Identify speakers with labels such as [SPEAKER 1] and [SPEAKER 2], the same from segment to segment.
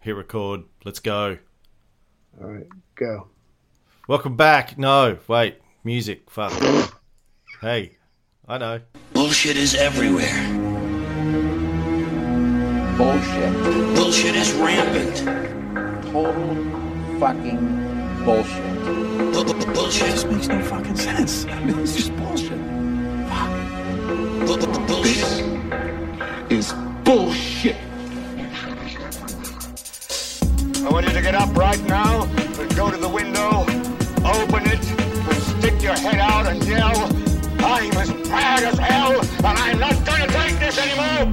[SPEAKER 1] Hit record. Let's go.
[SPEAKER 2] All right, go.
[SPEAKER 1] Welcome back. No, wait. Music. Fuck. hey, I know.
[SPEAKER 3] Bullshit is everywhere.
[SPEAKER 4] Bullshit.
[SPEAKER 3] Bullshit is rampant.
[SPEAKER 4] Total fucking bullshit.
[SPEAKER 3] Bu- bu- Bullshit.
[SPEAKER 5] makes no fucking sense. I mean, it's just bullshit.
[SPEAKER 3] Fuck. bu- Bullshit.
[SPEAKER 6] is bullshit.
[SPEAKER 7] I want you to get up right now and go to the window, open it, and stick your head out and yell, I'm as mad as hell, and I'm not gonna take this anymore!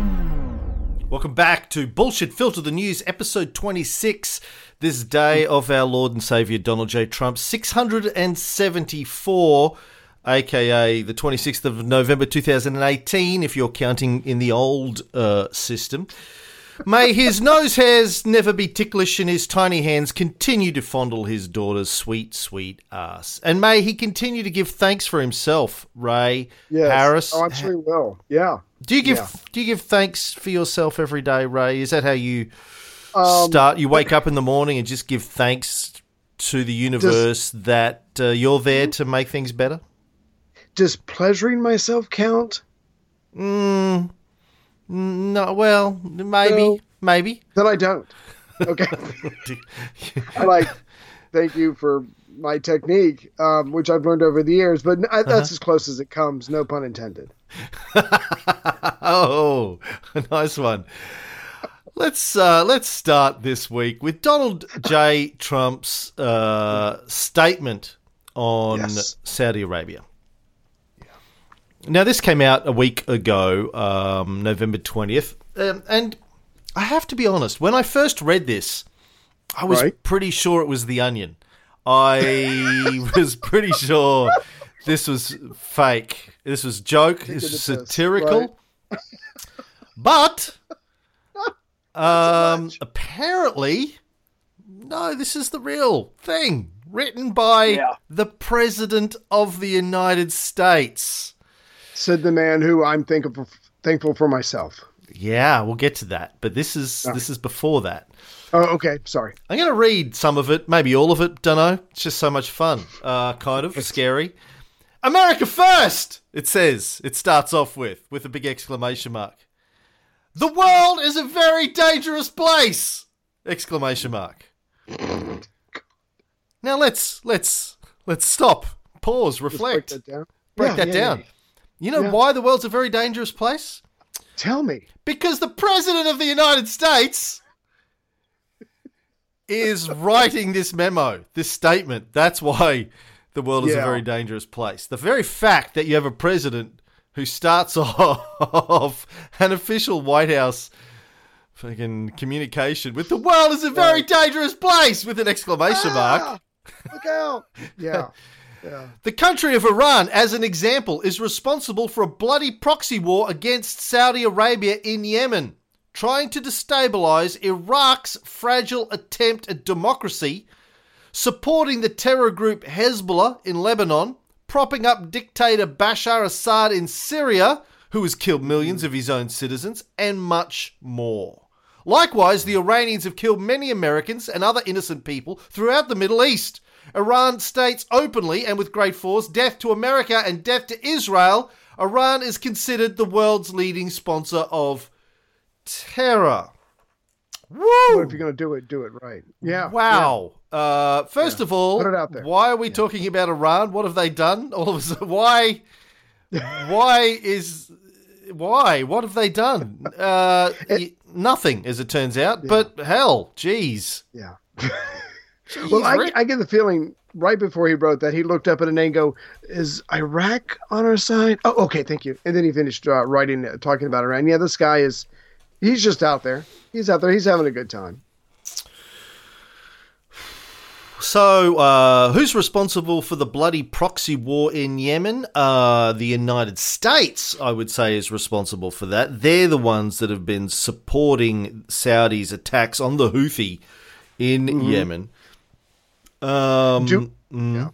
[SPEAKER 1] Welcome back to Bullshit Filter the News, episode 26. This day of our Lord and Savior Donald J. Trump, 674, aka the 26th of November 2018, if you're counting in the old uh, system. May his nose hairs never be ticklish and his tiny hands continue to fondle his daughter's sweet, sweet ass. And may he continue to give thanks for himself, Ray
[SPEAKER 2] Yes.
[SPEAKER 1] Harris.
[SPEAKER 2] Oh, I'm sure he will. Yeah.
[SPEAKER 1] Do you give
[SPEAKER 2] Yeah.
[SPEAKER 1] do you give thanks for yourself every day, Ray? Is that how you
[SPEAKER 2] Um,
[SPEAKER 1] start? You wake up in the morning and just give thanks to the universe that uh, you're there to make things better.
[SPEAKER 2] Does pleasuring myself count?
[SPEAKER 1] Mm, no, well, maybe,
[SPEAKER 2] No.
[SPEAKER 1] maybe.
[SPEAKER 2] Then I don't. Okay. I like, thank you for my technique, um, which I've learned over the years, but I,
[SPEAKER 1] Uh-huh.
[SPEAKER 2] that's as close as it comes. No pun intended.
[SPEAKER 1] oh, a nice one. Let's uh, let's start this week with Donald J. Trump's uh, statement on
[SPEAKER 2] Yes.
[SPEAKER 1] Saudi Arabia. Now, this came out a week ago, um, November twentieth, um, and I have to be honest. When I first read this, I was
[SPEAKER 2] Right.
[SPEAKER 1] pretty sure it was The Onion. I was pretty sure this was fake. This was joke. This was satirical. But um, apparently, no, this is the real thing. Written by
[SPEAKER 2] Yeah.
[SPEAKER 1] the President of the United States.
[SPEAKER 2] Said the man who I'm thankful thankful for myself.
[SPEAKER 1] Yeah, we'll get to that. But this is this is before that.
[SPEAKER 2] Oh, okay. Sorry.
[SPEAKER 1] I'm going to read some of it, maybe all of it. Don't know. It's just so much fun. Uh, kind of scary. America first. It says. It starts off with with a big exclamation mark. The world is a very dangerous place! Exclamation mark. Now let's let's let's stop. Pause. Reflect.
[SPEAKER 2] Break
[SPEAKER 1] Reflect.
[SPEAKER 2] that down.
[SPEAKER 1] Break
[SPEAKER 2] Yeah,
[SPEAKER 1] that
[SPEAKER 2] yeah,
[SPEAKER 1] down.
[SPEAKER 2] yeah.
[SPEAKER 1] You know
[SPEAKER 2] Yeah.
[SPEAKER 1] why the world's a very dangerous place?
[SPEAKER 2] Tell me.
[SPEAKER 1] Because the President of the United States is writing this memo, this statement. That's why the world is a very dangerous place. The very fact that you have a president who starts off an official White House fucking communication with the world is a very dangerous place with an exclamation mark.
[SPEAKER 2] Ah, look out. Yeah.
[SPEAKER 1] The country of Iran, as an example, is responsible for a bloody proxy war against Saudi Arabia in Yemen, trying to destabilize Iraq's fragile attempt at democracy, supporting the terror group Hezbollah in Lebanon, propping up dictator Bashar Assad in Syria, who has killed millions of his own citizens, and much more. Likewise, the Iranians have killed many Americans and other innocent people throughout the Middle East. Iran states openly and with great force death to America and death to Israel. Iran is considered the world's leading sponsor of terror. Woo!
[SPEAKER 2] if you're going to do it, do it right. Yeah.
[SPEAKER 1] Wow. Uh, first of all,
[SPEAKER 2] Put it out there.
[SPEAKER 1] why are we talking about Iran? What have they done? All of a sudden, why? why is why? What have they done? Uh, y- nothing, as it turns out. But hell, jeez.
[SPEAKER 2] Yeah.
[SPEAKER 1] Jeez,
[SPEAKER 2] Well, I, I get the feeling right before he wrote that he looked up at an and go, "Is Iraq on our side?" Oh, okay, thank you. And then he finished uh, writing, uh, talking about Iran. Yeah, this guy is, he's just out there. He's out there. He's having a good time.
[SPEAKER 1] So, uh, who's responsible for the bloody proxy war in Yemen? Uh, the United States, I would say, is responsible for that. They're the ones that have been supporting Saudi's attacks on the Houthi in Yemen. Um,
[SPEAKER 2] Do-
[SPEAKER 1] mm,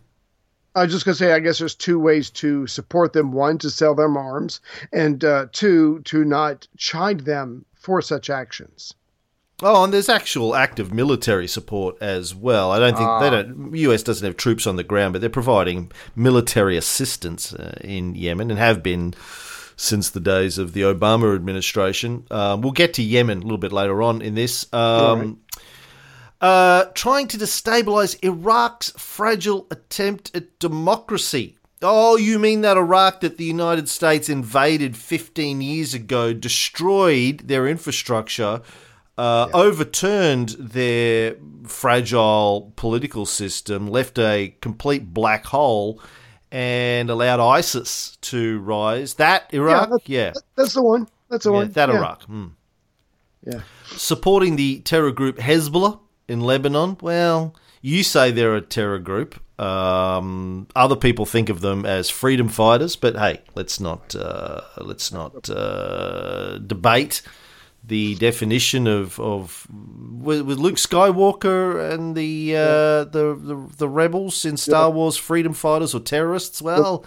[SPEAKER 2] I was just gonna say, I guess there's two ways to support them: one, to sell them arms, and uh, two, to not chide them for such actions.
[SPEAKER 1] Oh, and there's actual active military support as well. I don't think they don't. US doesn't have troops on the ground, but they're providing military assistance uh, in Yemen and have been since the days of the Obama administration. Um, we'll get to Yemen a little bit later on in this. Um, uh, trying to destabilize Iraq's fragile attempt at democracy. Oh, you mean that Iraq that the United States invaded 15 years ago, destroyed their infrastructure, uh, overturned their fragile political system, left a complete black hole, and allowed ISIS to rise? That Iraq?
[SPEAKER 2] that's-
[SPEAKER 1] Yeah.
[SPEAKER 2] That's the one. That's the
[SPEAKER 1] Yeah,
[SPEAKER 2] one.
[SPEAKER 1] that
[SPEAKER 2] yeah.
[SPEAKER 1] Iraq. Hmm
[SPEAKER 2] Yeah.
[SPEAKER 1] supporting the terror group Hezbollah in Lebanon. Well, you say they're a terror group. Um, other people think of them as freedom fighters, but hey, let's not uh, let's not uh, debate the definition of of with, Luke Skywalker and the, uh, the the the rebels in Star Wars, freedom fighters or terrorists. Well,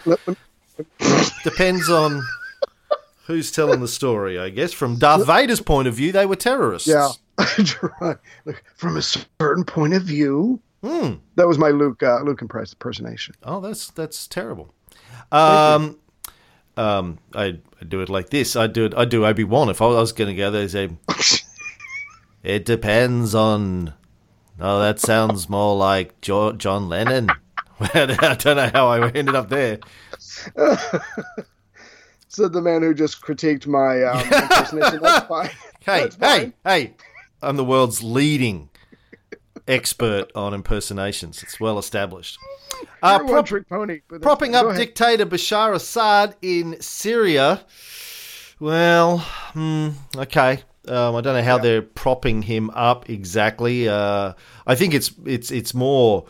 [SPEAKER 1] depends on. Who's telling the story? I guess from Darth Vader's point of view, they were terrorists.
[SPEAKER 2] Yeah. From a certain point of view.
[SPEAKER 1] Hmm.
[SPEAKER 2] That was my Luke uh, Luke impress- impersonation.
[SPEAKER 1] Oh, that's that's terrible. Um, um, I I do it like this. I do it. I do Obi Wan. If I was going to go there, say, it depends on. Oh, that sounds more like jo- John Lennon. I don't know how I ended up there.
[SPEAKER 2] Said the man who just critiqued my um, impersonation. That's fine.
[SPEAKER 1] Hey,
[SPEAKER 2] That's
[SPEAKER 1] hey,
[SPEAKER 2] fine.
[SPEAKER 1] hey! I'm the world's leading expert on impersonations. It's well established. Uh, prop-
[SPEAKER 2] pony.
[SPEAKER 1] Propping up
[SPEAKER 2] ahead.
[SPEAKER 1] dictator Bashar Assad in Syria. Well, hmm, okay. Um, I don't know how they're propping him up exactly. Uh, I think it's it's it's more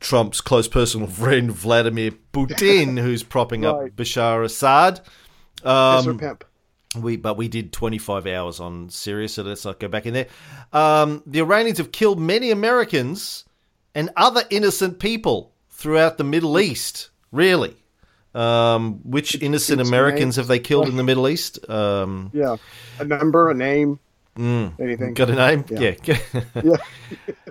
[SPEAKER 1] Trump's close personal friend Vladimir Putin who's propping
[SPEAKER 2] Right.
[SPEAKER 1] up Bashar Assad.
[SPEAKER 2] Yes,
[SPEAKER 1] Um,
[SPEAKER 2] pimp.
[SPEAKER 1] We but we did 25 hours on Syria, so let's not go back in there. Um, the Iranians have killed many Americans and other innocent people throughout the Middle East. Really, um, which innocent Americans have they killed in the Middle East? Um,
[SPEAKER 2] Yeah. A number, a name, anything.
[SPEAKER 1] got a name?
[SPEAKER 2] Yeah.
[SPEAKER 1] Yeah.
[SPEAKER 2] Yeah.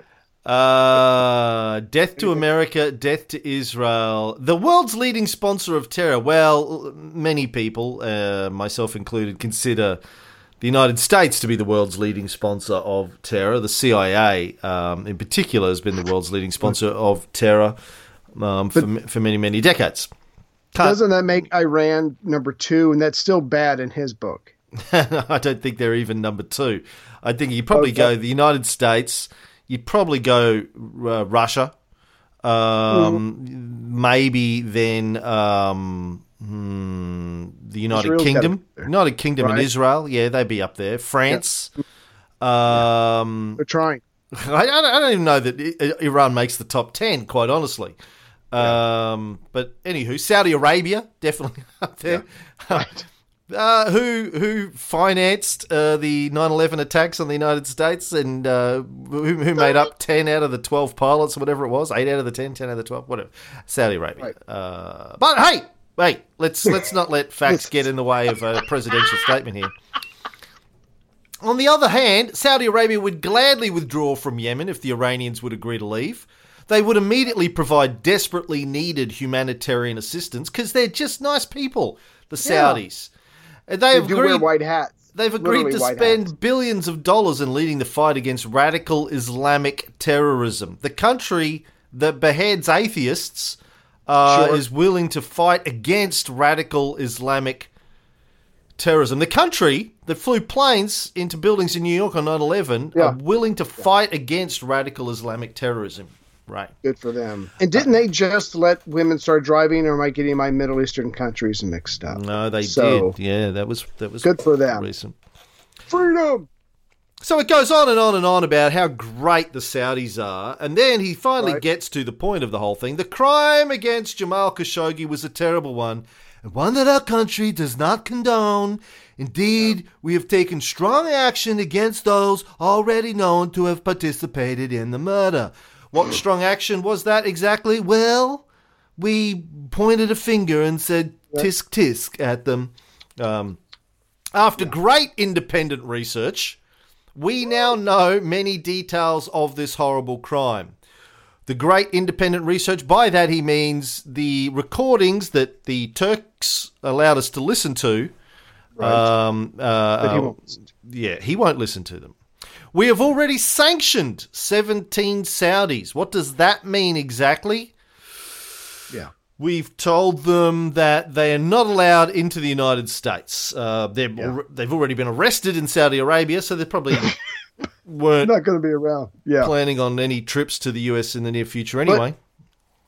[SPEAKER 1] Uh, death to America, death to Israel. The world's leading sponsor of terror. Well, many people, uh, myself included, consider the United States to be the world's leading sponsor of terror. The CIA, um, in particular, has been the world's leading sponsor of terror um, for, for many, many decades. Can't-
[SPEAKER 2] Doesn't that make Iran number two? And that's still bad in his book.
[SPEAKER 1] I don't think they're even number two. I think you probably go the United States. You'd probably go uh, Russia. Um, Maybe then um, hmm, the United
[SPEAKER 2] Israel's
[SPEAKER 1] Kingdom. United Kingdom and Israel. Yeah, they'd be up there. France. Um,
[SPEAKER 2] They're trying.
[SPEAKER 1] I, I don't even know that Iran makes the top 10, quite honestly. Um, but anywho, Saudi Arabia, definitely up there. Uh, who who financed uh, the 9/11 attacks on the United States and uh, who, who made up 10 out of the 12 pilots or whatever it was 8 out of the 10 10 out of the 12 whatever Saudi Arabia
[SPEAKER 2] Right.
[SPEAKER 1] uh, but hey hey let's let's not let facts get in the way of a presidential statement here on the other hand, Saudi Arabia would gladly withdraw from Yemen if the Iranians would agree to leave. They would immediately provide desperately needed humanitarian assistance because they're just nice people, the Saudis. And
[SPEAKER 2] They
[SPEAKER 1] they have
[SPEAKER 2] do wear
[SPEAKER 1] agreed,
[SPEAKER 2] white hats.
[SPEAKER 1] they've agreed to spend
[SPEAKER 2] hats.
[SPEAKER 1] billions of dollars in leading the fight against radical Islamic terrorism. The country that beheads atheists uh,
[SPEAKER 2] Sure.
[SPEAKER 1] is willing to fight against radical Islamic terrorism. The country that flew planes into buildings in New York on 9 11
[SPEAKER 2] Yeah.
[SPEAKER 1] are willing to fight against radical Islamic terrorism. Right.
[SPEAKER 2] Good for them. And uh, didn't they just let women start driving, or am I getting my Middle Eastern countries mixed up?
[SPEAKER 1] No, they
[SPEAKER 2] So-
[SPEAKER 1] did. Yeah, that was that was
[SPEAKER 2] Good for them.
[SPEAKER 1] recent.
[SPEAKER 2] Freedom.
[SPEAKER 1] So it goes on and on and on about how great the Saudis are, and then he finally
[SPEAKER 2] Right.
[SPEAKER 1] gets to the point of the whole thing. The crime against Jamal Khashoggi was a terrible one, and one that our country does not condone. Indeed, we have taken strong action against those already known to have participated in the murder. What strong action was that exactly? Well, we pointed a finger and said tisk tisk at them. Um, after great independent research, We now know many details of this horrible crime. The great independent research, by that he means the recordings that the Turks allowed us to listen to. Um, uh,
[SPEAKER 2] he
[SPEAKER 1] uh,
[SPEAKER 2] won't listen to
[SPEAKER 1] yeah, he won't listen to them. We have already sanctioned 17 Saudis. What does that mean exactly?
[SPEAKER 2] Yeah.
[SPEAKER 1] We've told them that they are not allowed into the United States. Uh, they're, al- they've already been arrested in Saudi Arabia, so they probably weren't
[SPEAKER 2] Not going to be around. Yeah.
[SPEAKER 1] planning on any trips to the US in the near future anyway.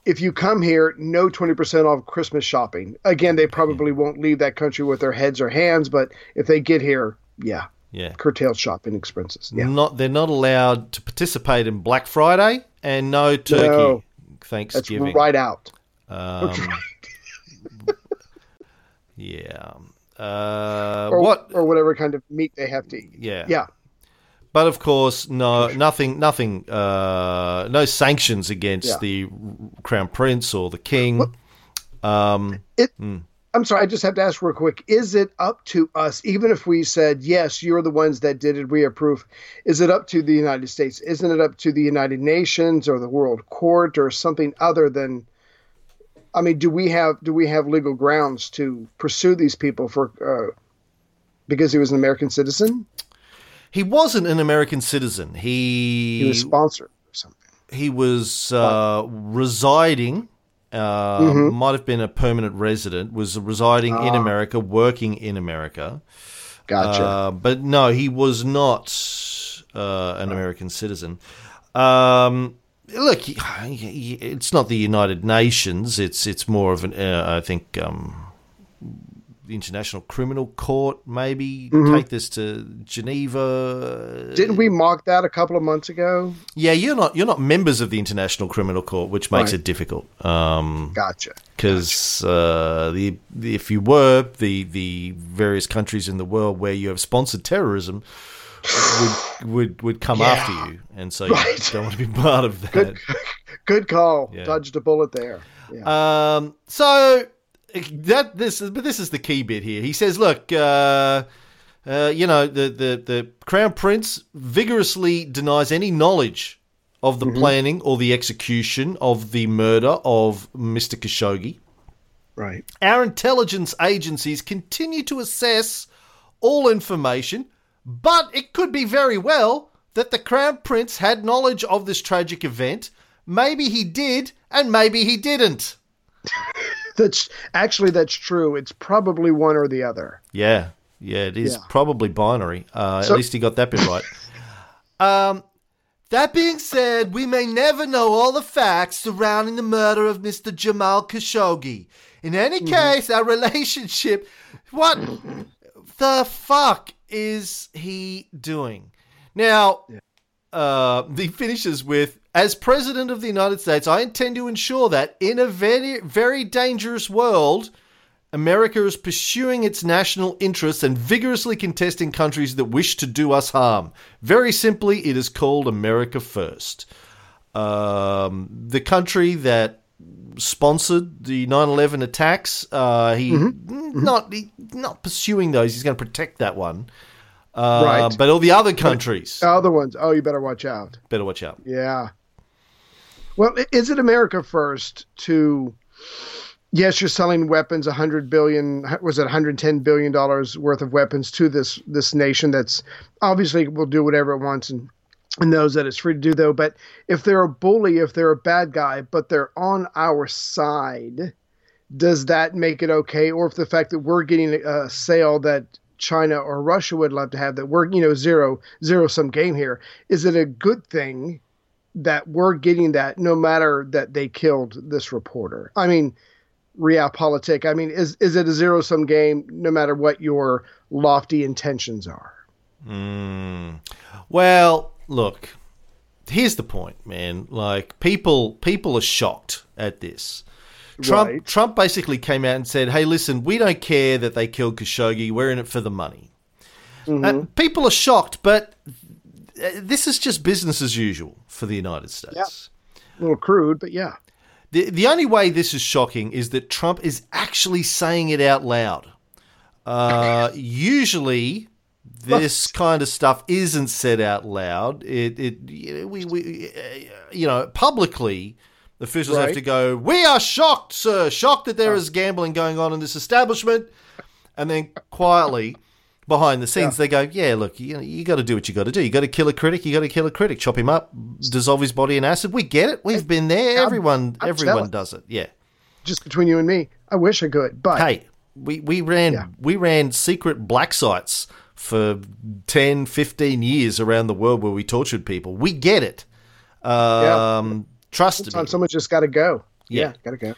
[SPEAKER 2] if you come here, no 20% off Christmas shopping. Again, they probably won't leave that country with their heads or hands, but if they get here, yeah,
[SPEAKER 1] yeah.
[SPEAKER 2] curtailed shopping expenses. Yeah.
[SPEAKER 1] Not they're not allowed to participate in Black Friday and no turkey
[SPEAKER 2] No. That's right out.
[SPEAKER 1] Um, yeah. Uh,
[SPEAKER 2] Or
[SPEAKER 1] what?
[SPEAKER 2] or whatever kind of meat they have to eat.
[SPEAKER 1] Yeah.
[SPEAKER 2] Yeah.
[SPEAKER 1] But of course, no, nothing, nothing, uh, no sanctions against
[SPEAKER 2] Yeah.
[SPEAKER 1] the crown prince or the king. Um,
[SPEAKER 2] It I'm sorry, I just have to ask real quick. Is it up to us, even if we said, yes, you're the ones that did it, we approve, is it up to the United States? Isn't it up to the United Nations or the World Court or something other than I mean, do we have do we have legal grounds to pursue these people for uh, because he was an American citizen?
[SPEAKER 1] he wasn't an American citizen. He
[SPEAKER 2] He was sponsored or something.
[SPEAKER 1] he was uh, residing. Uh,
[SPEAKER 2] Mm-hmm.
[SPEAKER 1] Might have been a permanent resident. Was residing in
[SPEAKER 2] Ah.
[SPEAKER 1] America, working in America.
[SPEAKER 2] Gotcha.
[SPEAKER 1] Uh, but no, he was not uh, an American citizen. Um, look, it's not the United Nations. It's it's more of an uh, I think um, the International Criminal Court. Maybe take this to Geneva.
[SPEAKER 2] Didn't we mock that a couple of months ago?
[SPEAKER 1] Yeah, you're not you're not members of the International Criminal Court, which makes
[SPEAKER 2] Right.
[SPEAKER 1] it difficult. Um,
[SPEAKER 2] Gotcha.
[SPEAKER 1] because uh, the, the if you were the the various countries in the world where you have sponsored terrorism would would would come
[SPEAKER 2] Yeah.
[SPEAKER 1] after you, and so you don't want to be part of that.
[SPEAKER 2] Good, good call.
[SPEAKER 1] Yeah.
[SPEAKER 2] Dodged a bullet there. Yeah.
[SPEAKER 1] Um, so that this is but this is the key bit here. He says, look. Uh, uh, you know the, the, the crown prince vigorously denies any knowledge of the planning or the execution of the murder of Mr. Khashoggi.
[SPEAKER 2] right.
[SPEAKER 1] Our intelligence agencies continue to assess all information, but it could be very well that the Crown Prince had knowledge of this tragic event. Maybe he did, and maybe he didn't.
[SPEAKER 2] That's actually that's true. It's probably one or the other.
[SPEAKER 1] Yeah, yeah, it is
[SPEAKER 2] Yeah.
[SPEAKER 1] probably binary. Uh,
[SPEAKER 2] So-
[SPEAKER 1] at least he got that bit right. um, that being said, we may never know all the facts surrounding the murder of Mr. Jamal Khashoggi. In any case, our relationship. What the fuck is he doing? Now, uh, he finishes with As President of the United States, I intend to ensure that in a very, very dangerous world, America is pursuing its national interests and vigorously contesting countries that wish to do us harm. Very simply, it is called America First. Um, the country that sponsored the 9/11 attacks, uh, he not he, not pursuing those. He's going to protect that one. Uh,
[SPEAKER 2] Right.
[SPEAKER 1] But all the other countries
[SPEAKER 2] Other ones. Oh, you better watch out.
[SPEAKER 1] better watch out.
[SPEAKER 2] Yeah. Well, is it America first to? Yes, you're selling weapons. 100 billion was it 110 billion dollars worth of weapons to this this nation that's obviously will do whatever it wants and and knows that it's free to do though. But if they're a bully, if they're a bad guy, but they're on our side, does that make it okay? Or if the fact that we're getting a sale that China or Russia would love to have that we're you know zero zero sum game here, is it a good thing? That we're getting that no matter that they killed this reporter. I mean, realpolitik. I mean, is is it a zero sum game no matter what your lofty intentions are?
[SPEAKER 1] Mm. Well, look, here's the point, man. Like people, people are shocked at this. Trump,
[SPEAKER 2] Right.
[SPEAKER 1] Trump basically came out and said, "Hey, listen, we don't care that they killed Khashoggi. We're in it for the money." And people are shocked, but uh, this is just business as usual for the United States.
[SPEAKER 2] A little crude, but yeah.
[SPEAKER 1] The, the only way this is shocking is that Trump is actually saying it out loud. Uh, usually, this kind of stuff isn't said out loud. It, it we, we, uh, you know, publicly, officials have to go. We are shocked, sir, shocked that there is gambling going on in this establishment, and then quietly. Behind the scenes, they go, "Yeah, look, you you got to do what you got to do. You got to kill a critic. You got to kill a critic. Chop him up, dissolve his body in acid. We get it. We've been there.
[SPEAKER 2] I'm-
[SPEAKER 1] Everyone,
[SPEAKER 2] I'm
[SPEAKER 1] everyone
[SPEAKER 2] jealous.
[SPEAKER 1] does it. Yeah.
[SPEAKER 2] Just between you and me, I wish I could, but
[SPEAKER 1] Hey, we, we ran
[SPEAKER 2] Yeah.
[SPEAKER 1] we ran secret black sites for 10, 15 years around the world where we tortured people. We get it. Um, Trust me.
[SPEAKER 2] sometimes someone's just got to go.
[SPEAKER 1] Yeah.
[SPEAKER 2] Yeah, got to go.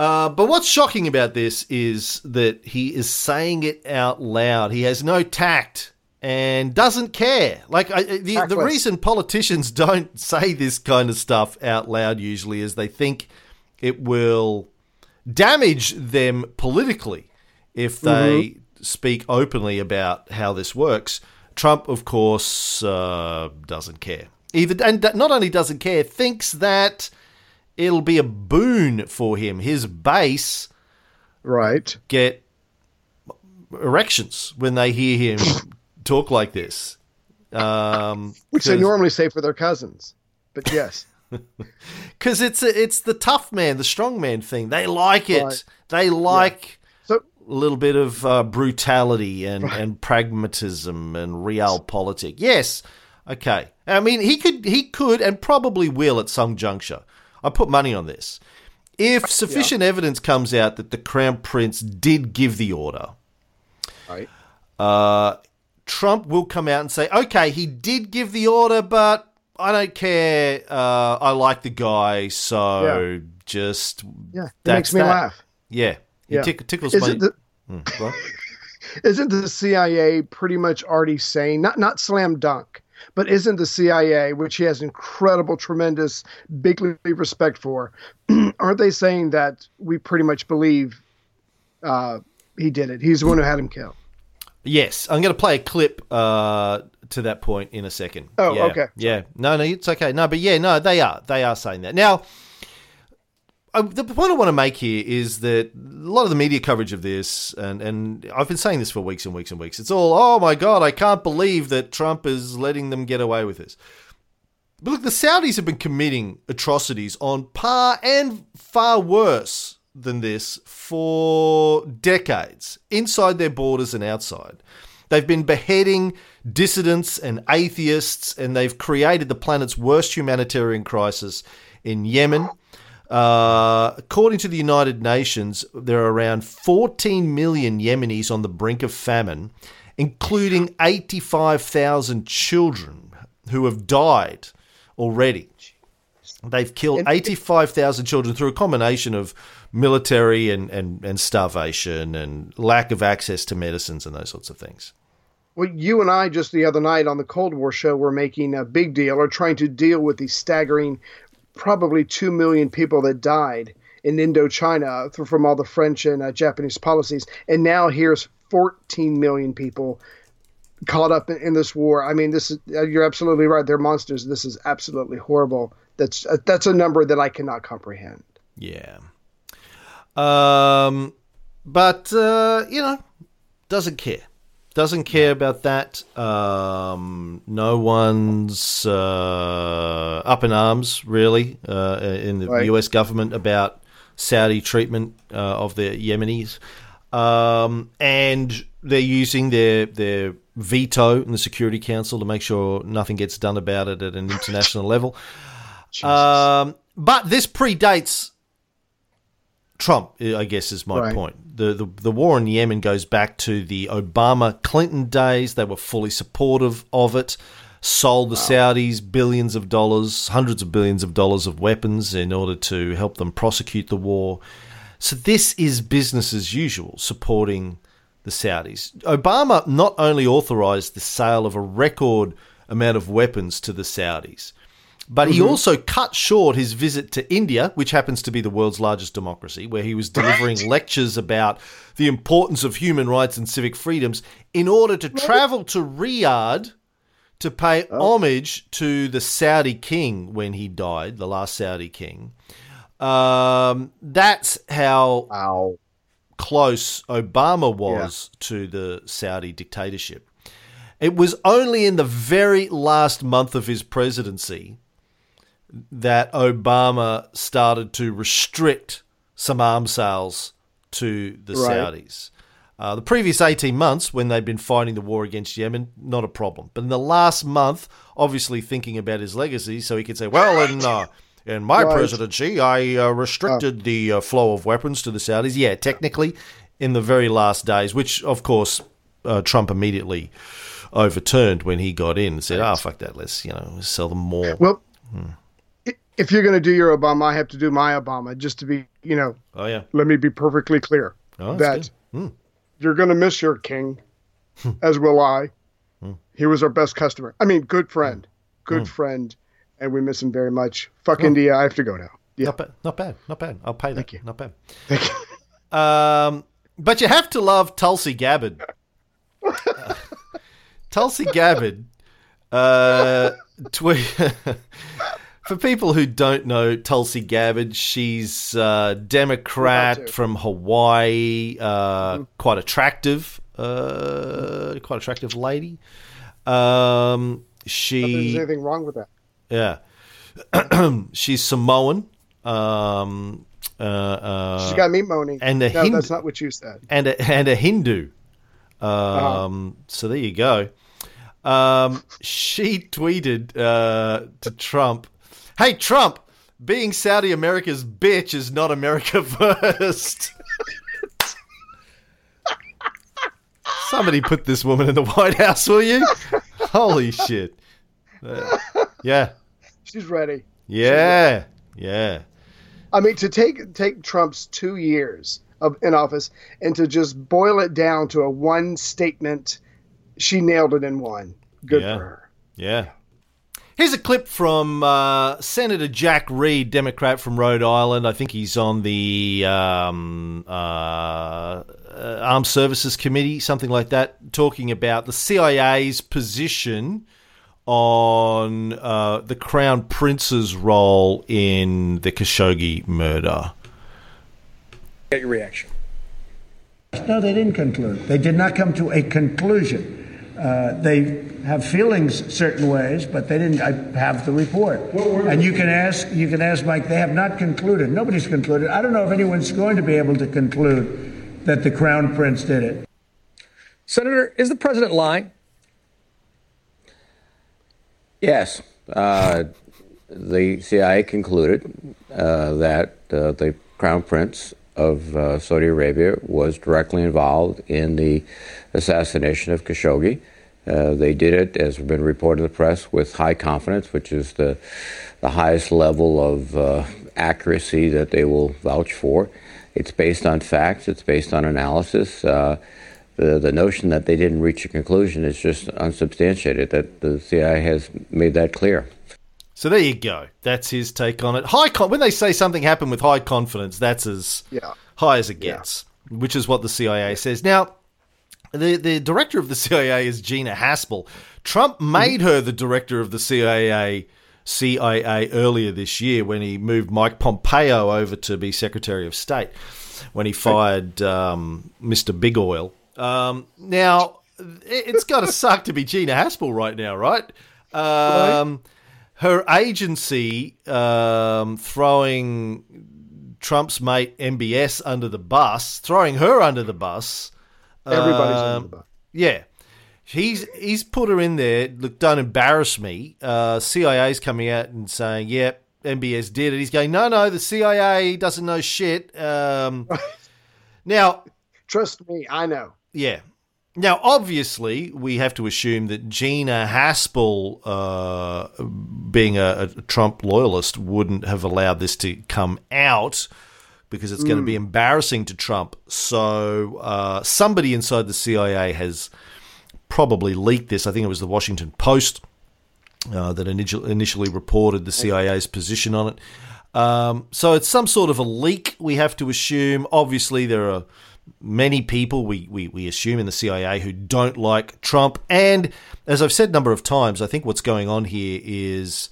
[SPEAKER 1] Uh, but what's shocking about this is that he is saying it out loud. He has no tact and doesn't care. Like I, the, the reason politicians don't say this kind of stuff out loud usually is they think it will damage them politically if they speak openly about how this works. Trump, of course, uh, doesn't care. Either and not only doesn't care, thinks that it'll be a boon for him. His base
[SPEAKER 2] Right.
[SPEAKER 1] get erections when they hear him talk like this. Um,
[SPEAKER 2] Which they normally say for their cousins. But yes.
[SPEAKER 1] because it's a, it's the tough man, the strong man thing. They like it.
[SPEAKER 2] Right.
[SPEAKER 1] They like
[SPEAKER 2] So
[SPEAKER 1] a little bit of uh, brutality and, and pragmatism and realpolitik. Yes, okay. I mean, he could he could and probably will at some juncture. I put money on this. If sufficient evidence comes out that the crown prince did give the order,
[SPEAKER 2] right.
[SPEAKER 1] uh, Trump will come out and say, "Okay, he did give the order, but I don't care. Uh, I like the guy, so just
[SPEAKER 2] Yeah. It makes me
[SPEAKER 1] that.
[SPEAKER 2] laugh.
[SPEAKER 1] Yeah, he
[SPEAKER 2] Yeah.
[SPEAKER 1] tick- tickles my.
[SPEAKER 2] Isn't the,
[SPEAKER 1] Hmm,
[SPEAKER 2] isn't the CIA pretty much already saying not not slam dunk, but isn't the CIA, which he has incredible, tremendous, bigly respect for, aren't they saying that we pretty much believe uh, he did it? He's the one who had him killed.
[SPEAKER 1] Yes, I'm going to play a clip uh, to that point in a second.
[SPEAKER 2] Oh,
[SPEAKER 1] yeah,
[SPEAKER 2] okay.
[SPEAKER 1] Yeah, no, no, it's okay. No, but yeah, no, they are, they are saying that now. Uh, the point I want to make here is that a lot of the media coverage of this, and, and I've been saying this for weeks and weeks and weeks, it's all, oh my God, I can't believe that Trump is letting them get away with this. But look, the Saudis have been committing atrocities on par and far worse than this for decades, inside their borders and outside. They've been beheading dissidents and atheists, and they've created the planet's worst humanitarian crisis in Yemen. Uh, according to the United Nations, there are around 14 million Yemenis on the brink of famine, including 85,000 children who have died already. They've killed 85,000 children through a combination of military and, and, and starvation and lack of access to medicines and those sorts of things.
[SPEAKER 2] Well, you and I just the other night on the Cold War show were making a big deal or trying to deal with the staggering, probably two million people that died in Indochina from all the French and uh, Japanese policies, and now here's 14 million people caught up in, in this war. I mean, this is uh, you're absolutely right. They're monsters. This is absolutely horrible. That's uh, that's a number that I cannot comprehend.
[SPEAKER 1] Yeah. Um, but, uh, you know, doesn't care. Doesn't care about that. Um, no one's uh, up in arms, really, uh, in the
[SPEAKER 2] Right.
[SPEAKER 1] US government about Saudi treatment uh, of the Yemenis. Um, and they're using their, their veto in the Security Council to make sure nothing gets done about it at an international level. Um, but this predates Trump, I guess, is my
[SPEAKER 2] Right.
[SPEAKER 1] point. The, the the war in Yemen goes back to the Obama Clinton days. They were fully supportive of it. Sold the Saudis billions of dollars, hundreds of billions of dollars of weapons in order to help them prosecute the war. So this is business as usual, supporting the Saudis. Obama not only authorized the sale of a record amount of weapons to the Saudis, but he also cut short his visit to India, which happens to be the world's largest democracy, where he was delivering lectures about the importance of human rights and civic freedoms in order to travel to Riyadh to pay homage to the Saudi king when he died, the last Saudi king. Um, that's how
[SPEAKER 2] Wow.
[SPEAKER 1] close Obama was to the Saudi dictatorship. It was only in the very last month of his presidency that Obama started to restrict some arms sales to the
[SPEAKER 2] Right.
[SPEAKER 1] Saudis. Uh, the previous 18 months, when they'd been fighting the war against Yemen, not a problem. But in the last month, obviously thinking about his legacy, so he could say, well, in, uh, in my
[SPEAKER 2] Right.
[SPEAKER 1] presidency, I uh, restricted the uh, flow of weapons to the Saudis. Yeah, technically, in the very last days, which, of course, uh, Trump immediately overturned when he got in and said, oh, fuck that, let's, you know, sell them more.
[SPEAKER 2] Well, i- if you're going to do your Obama, I have to do my Obama, just to be, you know,
[SPEAKER 1] oh, yeah.
[SPEAKER 2] let me be perfectly clear
[SPEAKER 1] Oh,
[SPEAKER 2] that
[SPEAKER 1] good.
[SPEAKER 2] you're going to miss your king, as will I. He was our best customer. I mean, good friend, good friend, and we miss him very much. Fuck India. I have to go now. Yeah.
[SPEAKER 1] Not bad. Not bad. Not bad. I'll pay that.
[SPEAKER 2] Thank you.
[SPEAKER 1] Not bad.
[SPEAKER 2] Thank you.
[SPEAKER 1] Um, but you have to love Tulsi Gabbard. Uh, Tulsi Gabbard, uh, tweet. For people who don't know Tulsi Gabbard, she's uh, Democrat from Hawaii, uh, quite attractive, uh, quite attractive lady. Um,
[SPEAKER 2] Not that There's
[SPEAKER 1] she,
[SPEAKER 2] anything wrong with that.
[SPEAKER 1] yeah, she's Samoan. Um, uh, uh,
[SPEAKER 2] She got me moaning.
[SPEAKER 1] and the
[SPEAKER 2] no,
[SPEAKER 1] Hindu-
[SPEAKER 2] that's not what you said.
[SPEAKER 1] and a, and a Hindu. Um, So there you go. Um, she tweeted uh, to Trump, "Hey Trump, being Saudi America's bitch is not America first. Somebody put this woman in the White House, will you? Holy shit! Uh, yeah,
[SPEAKER 2] She's ready.
[SPEAKER 1] yeah, yeah.
[SPEAKER 2] I mean, to take take Trump's two years of in office and to just boil it down to a one statement, she nailed it in one. Good
[SPEAKER 1] Yeah.
[SPEAKER 2] for her.
[SPEAKER 1] Yeah. Here's a clip from uh, Senator Jack Reed, Democrat from Rhode Island. I think he's on the um, uh, uh, Armed Services Committee, something like that, talking about the CIA's position on uh, the Crown Prince's role in the Khashoggi murder.
[SPEAKER 8] Get your reaction.
[SPEAKER 9] No, they didn't conclude. They did not come to a conclusion. Uh, they have feelings certain ways, but they didn't I have the report. And you can ask, you can ask Mike. They have not concluded. Nobody's concluded. I don't know if anyone's going to be able to conclude that the crown prince did it.
[SPEAKER 8] Senator, is the president lying?
[SPEAKER 10] Yes. Uh, the CIA concluded uh, that uh, the Crown Prince of uh, Saudi Arabia was directly involved in the assassination of Khashoggi. Uh, they did it, as has been reported in the press, with high confidence, which is the, the highest level of uh, accuracy that they will vouch for. It's based on facts, it's based on analysis. Uh, the, the notion that they didn't reach a conclusion is just unsubstantiated, that the CIA has made that clear.
[SPEAKER 1] So there you go. That's his take on it. High con- when they say something happened with high confidence, that's as
[SPEAKER 2] Yeah.
[SPEAKER 1] high as it gets, which is what the CIA says. Now, the the director of the CIA is Gina Haspel. Trump made her the director of the CIA CIA earlier this year when he moved Mike Pompeo over to be Secretary of State when he fired um, Mr. Big Oil. Um, now, it- it's got to suck to be Gina Haspel right now, right? Um, her agency um, throwing Trump's mate MBS under the bus, throwing her under the bus.
[SPEAKER 2] Everybody's
[SPEAKER 1] Um,
[SPEAKER 2] bus.
[SPEAKER 1] Yeah. He's he's put her in there. Look, don't embarrass me. Uh, CIA's coming out and saying, "Yep, MBS did it." He's going, "No, no, the CIA doesn't know shit." Um, now,
[SPEAKER 2] Trust me, I know.
[SPEAKER 1] yeah. Now, obviously, we have to assume that Gina Haspel, uh, being a, a Trump loyalist, wouldn't have allowed this to come out because it's going to be embarrassing to Trump. So, uh, somebody inside the CIA has probably leaked this. I think it was the Washington Post uh, that initial, initially reported the CIA's position on it. Um, so it's some sort of a leak, we have to assume. Obviously, there are many people we, we, we assume in the CIA who don't like Trump. And as I've said a number of times, I think what's going on here is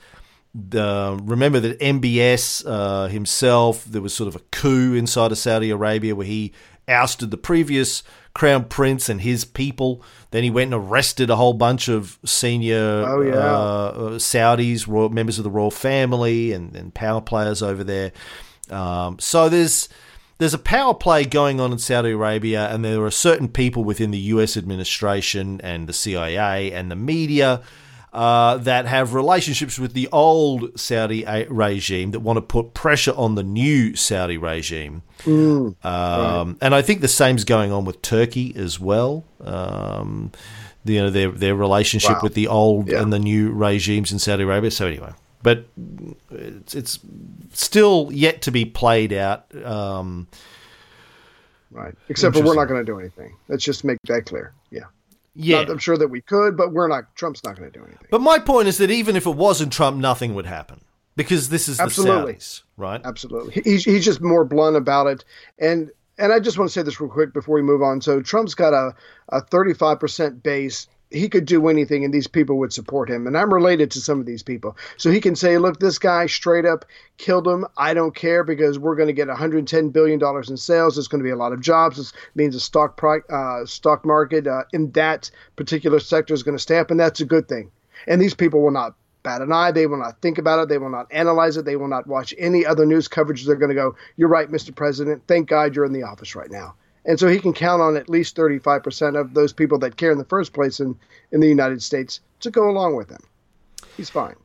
[SPEAKER 1] the, remember that MBS uh, himself, there was sort of a coup inside of Saudi Arabia where he ousted the previous crown prince and his people. Then he went and arrested a whole bunch of senior
[SPEAKER 2] Oh, yeah.
[SPEAKER 1] uh, Saudis, royal, members of the royal family, and, and power players over there. Um, so there's there's a power play going on in Saudi Arabia, and there are certain people within the U.S. administration and the CIA and the media uh, that have relationships with the old Saudi regime that want to put pressure on the new Saudi regime. Um, And I think the same's going on with Turkey as well. Um, you know their their relationship
[SPEAKER 2] Wow.
[SPEAKER 1] with the old
[SPEAKER 2] Yeah.
[SPEAKER 1] and the new regimes in Saudi Arabia. So anyway, but it's, it's still yet to be played out. Um,
[SPEAKER 2] Right. Except for we're not going to do anything. Let's just make that clear. Yeah. Not- I'm sure that we could, but we're not. Trump's not going to do anything.
[SPEAKER 1] but my point is that even if it wasn't Trump, nothing would happen because this is
[SPEAKER 2] Absolutely.
[SPEAKER 1] the Saudis, right?
[SPEAKER 2] Absolutely. He's, he's just more blunt about it. And and I just want to say this real quick before we move on. So Trump's got a, a 35% base. He could do anything and these people would support him. And I'm related to some of these people. So he can say, look, this guy straight up killed him. I don't care because we're going to get $110 billion in sales. There's going to be a lot of jobs. This means the stock, uh, stock market uh, in that particular sector is going to stay up. And that's a good thing. And these people will not bat an eye. They will not think about it. They will not analyze it. They will not watch any other news coverage. They're going to go, You're right, Mr. President. Thank God you're in the office right now. And so he can count on at least 35% of those people that care in the first place in, in the United States to go along with him. He's fine.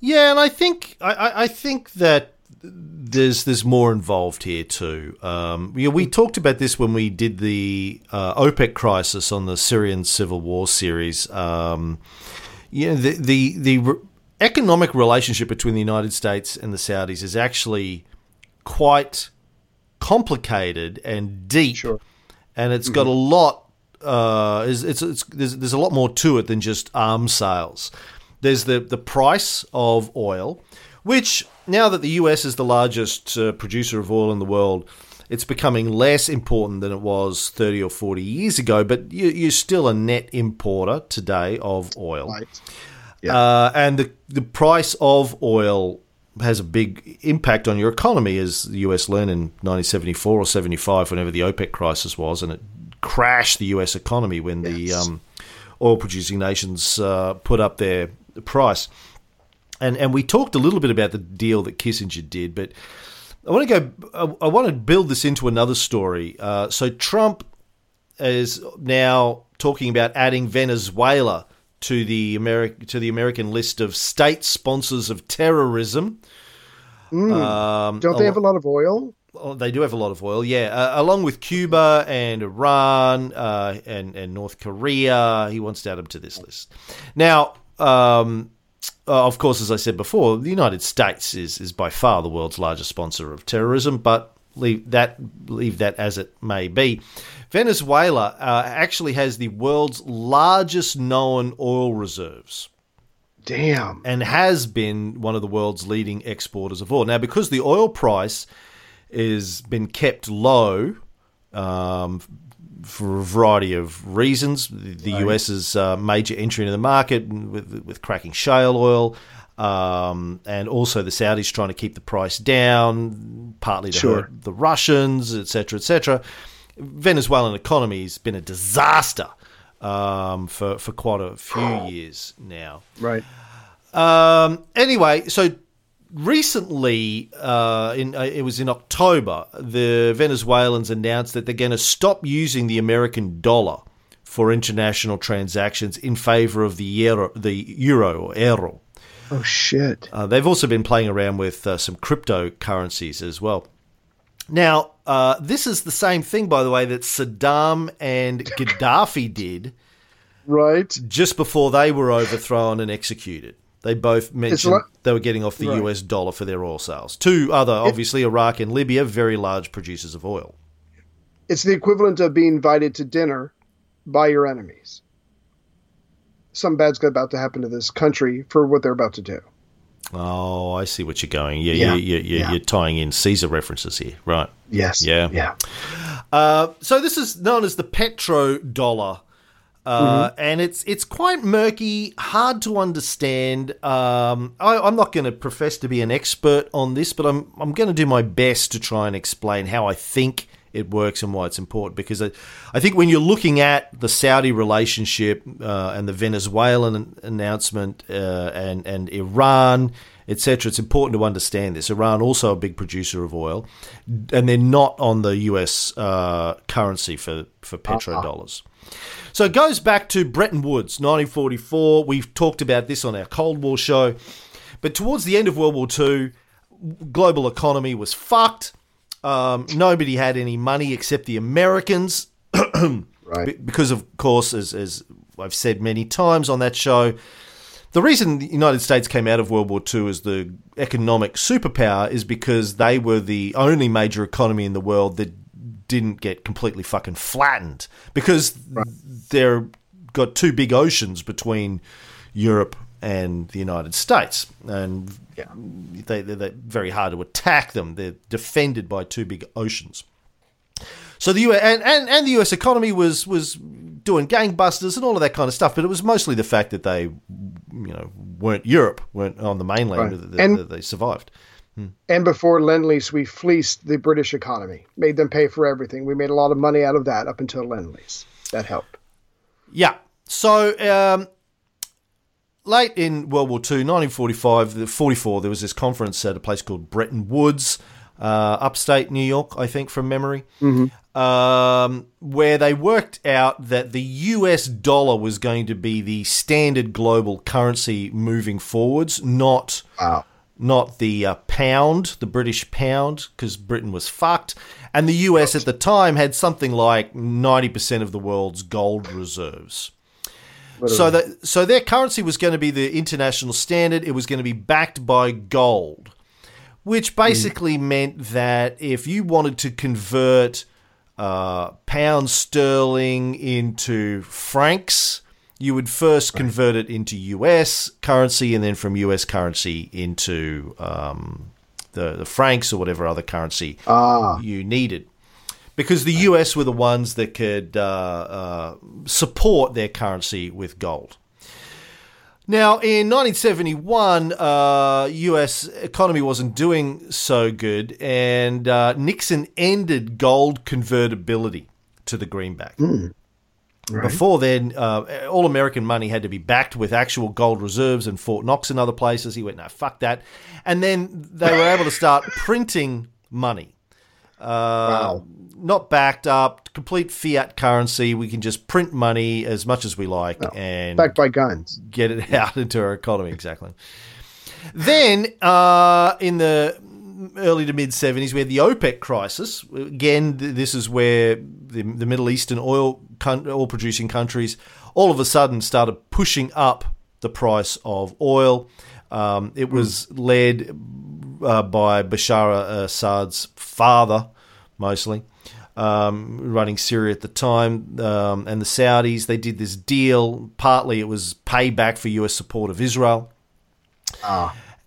[SPEAKER 1] Yeah, and I think I, I, think that there's there's more involved here too. Um, you know, we talked about this when we did the uh, OPEC crisis on the Syrian civil war series. Um, you know, the the the re- economic relationship between the United States and the Saudis is actually quite complicated and deep,
[SPEAKER 2] Sure.
[SPEAKER 1] and it's got a lot. Uh, it's, it's, it's there's, there's a lot more to it than just arms sales. There's the the price of oil, which now that the US is the largest uh, producer of oil in the world, it's becoming less important than it was 30 or 40 years ago. But you, you're still a net importer today of oil.
[SPEAKER 2] Right.
[SPEAKER 1] Uh, and the, the price of oil has a big impact on your economy, as the US learned in 1974 or 75, whenever the OPEC crisis was, and it crashed the US economy when the um, oil producing nations uh, put up their price. And, and we talked a little bit about the deal that Kissinger did, but I want to go. I, I want to build this into another story. Uh, so Trump is now talking about adding Venezuela to the Ameri- to the American list of state sponsors of terrorism. Um,
[SPEAKER 2] Don't they have a lot of oil?
[SPEAKER 1] Oh, they do have a lot of oil, yeah. Uh, along with Cuba and Iran uh, and and North Korea, he wants to add them to this list. Now, um, uh, of course, as I said before, the United States is is by far the world's largest sponsor of terrorism, but leave that leave that as it may be. Venezuela uh, actually has the world's largest known oil reserves
[SPEAKER 2] Damn.
[SPEAKER 1] and has been one of the world's leading exporters of oil. Now, because the oil price has been kept low um, for a variety of reasons, the, the US's uh, major entry into the market with, with fracking shale oil. Um, and also the Saudis trying to keep the price down, partly to
[SPEAKER 2] Sure.
[SPEAKER 1] hurt the Russians, etc., etc. Venezuelan economy has been a disaster um, for for quite a few years now.
[SPEAKER 2] Right.
[SPEAKER 1] Um, anyway, so recently, uh, in uh, it was in October, the Venezuelans announced that they're going to stop using the American dollar for international transactions in favor of the euro, the euro or euro.
[SPEAKER 2] Oh, shit.
[SPEAKER 1] Uh, they've also been playing around with uh, some cryptocurrencies as well. Now, uh, this is the same thing, by the way, that Saddam and Gaddafi did
[SPEAKER 2] Right.
[SPEAKER 1] just before they were overthrown and executed. They both mentioned
[SPEAKER 2] like-
[SPEAKER 1] they were getting off the
[SPEAKER 2] Right.
[SPEAKER 1] US dollar for their oil sales. Two other, obviously, Iraq and Libya, very large producers of oil.
[SPEAKER 2] It's the equivalent of being invited to dinner by your enemies. Something bad's about to happen to this country for what they're about to do.
[SPEAKER 1] Oh, I see what you're going. Yeah,
[SPEAKER 2] Yeah,
[SPEAKER 1] you, you,
[SPEAKER 2] yeah.
[SPEAKER 1] You're tying in Caesar references here, right?
[SPEAKER 2] Yes.
[SPEAKER 1] Yeah.
[SPEAKER 2] Yeah.
[SPEAKER 1] Uh, so this is known as the petrodollar. Uh,
[SPEAKER 2] Mm-hmm.
[SPEAKER 1] And it's it's quite murky, hard to understand. Um, I, I'm not going to profess to be an expert on this, but I'm I'm going to do my best to try and explain how I think it works and why it's important. Because I, I think when you're looking at the Saudi relationship uh, and the Venezuelan announcement uh, and and Iran, etc., it's important to understand this. Iran also a big producer of oil, and they're not on the U.S. Uh, currency for for petrodollars. So it goes back to Bretton Woods, 1944. We've talked about this on our Cold War show. But towards the end of World War II, global economy was fucked. Um, nobody had any money except the Americans.
[SPEAKER 2] Right.
[SPEAKER 1] Because, of course, as, as I've said many times on that show, the reason the United States came out of World War II as the economic superpower is because they were the only major economy in the world that didn't get completely fucking flattened because they're got two big oceans between Europe and the United States, and they, they're, they're very hard to attack them. They're defended by two big oceans. So the US and, and, and the US economy was was doing gangbusters and all of that kind of stuff, but it was mostly the fact that they, you know, weren't Europe, weren't on the mainland
[SPEAKER 2] Right.
[SPEAKER 1] that, that-
[SPEAKER 2] And-
[SPEAKER 1] that they survived.
[SPEAKER 2] And before Lend Lease, we fleeced the British economy, made them pay for everything. We made a lot of money out of that up until Lend Lease. That helped.
[SPEAKER 1] Yeah. So um, late in World War II, 1945, the 44, there was this conference at a place called Bretton Woods, uh, upstate New York, I think, from memory, um, where they worked out that the US dollar was going to be the standard global currency moving forwards, not
[SPEAKER 2] Wow.
[SPEAKER 1] not the uh, pound, the British pound, because Britain was fucked. And the US at the time had something like 90% of the world's gold reserves. So that so their currency was going to be the international standard. It was going to be backed by gold, which basically meant that if you wanted to convert uh, pound sterling into francs, you would first convert it into US currency, and then from US currency into um, the the francs or whatever other currency
[SPEAKER 2] Ah.
[SPEAKER 1] you needed because the US were the ones that could uh, uh, support their currency with gold. Now, in 1971, uh, U.S. economy wasn't doing so good, and uh, Nixon ended gold convertibility to the greenback. Before then, uh, all American money had to be backed with actual gold reserves in Fort Knox and other places. He went, no, fuck that. And then they were able to start printing money. Uh, Not backed up, complete fiat currency. We can just print money as much as we like and
[SPEAKER 2] Backed by guns.
[SPEAKER 1] get it out into our economy. Exactly. Then, uh, in the early to mid 70s, we had the OPEC crisis. Again, this is where the, the Middle Eastern oil oil producing countries all of a sudden started pushing up the price of oil. Um, it was led uh, by Bashar Assad's father, mostly, um, running Syria at the time, um, and the Saudis. They did this deal. Partly it was payback for US support of Israel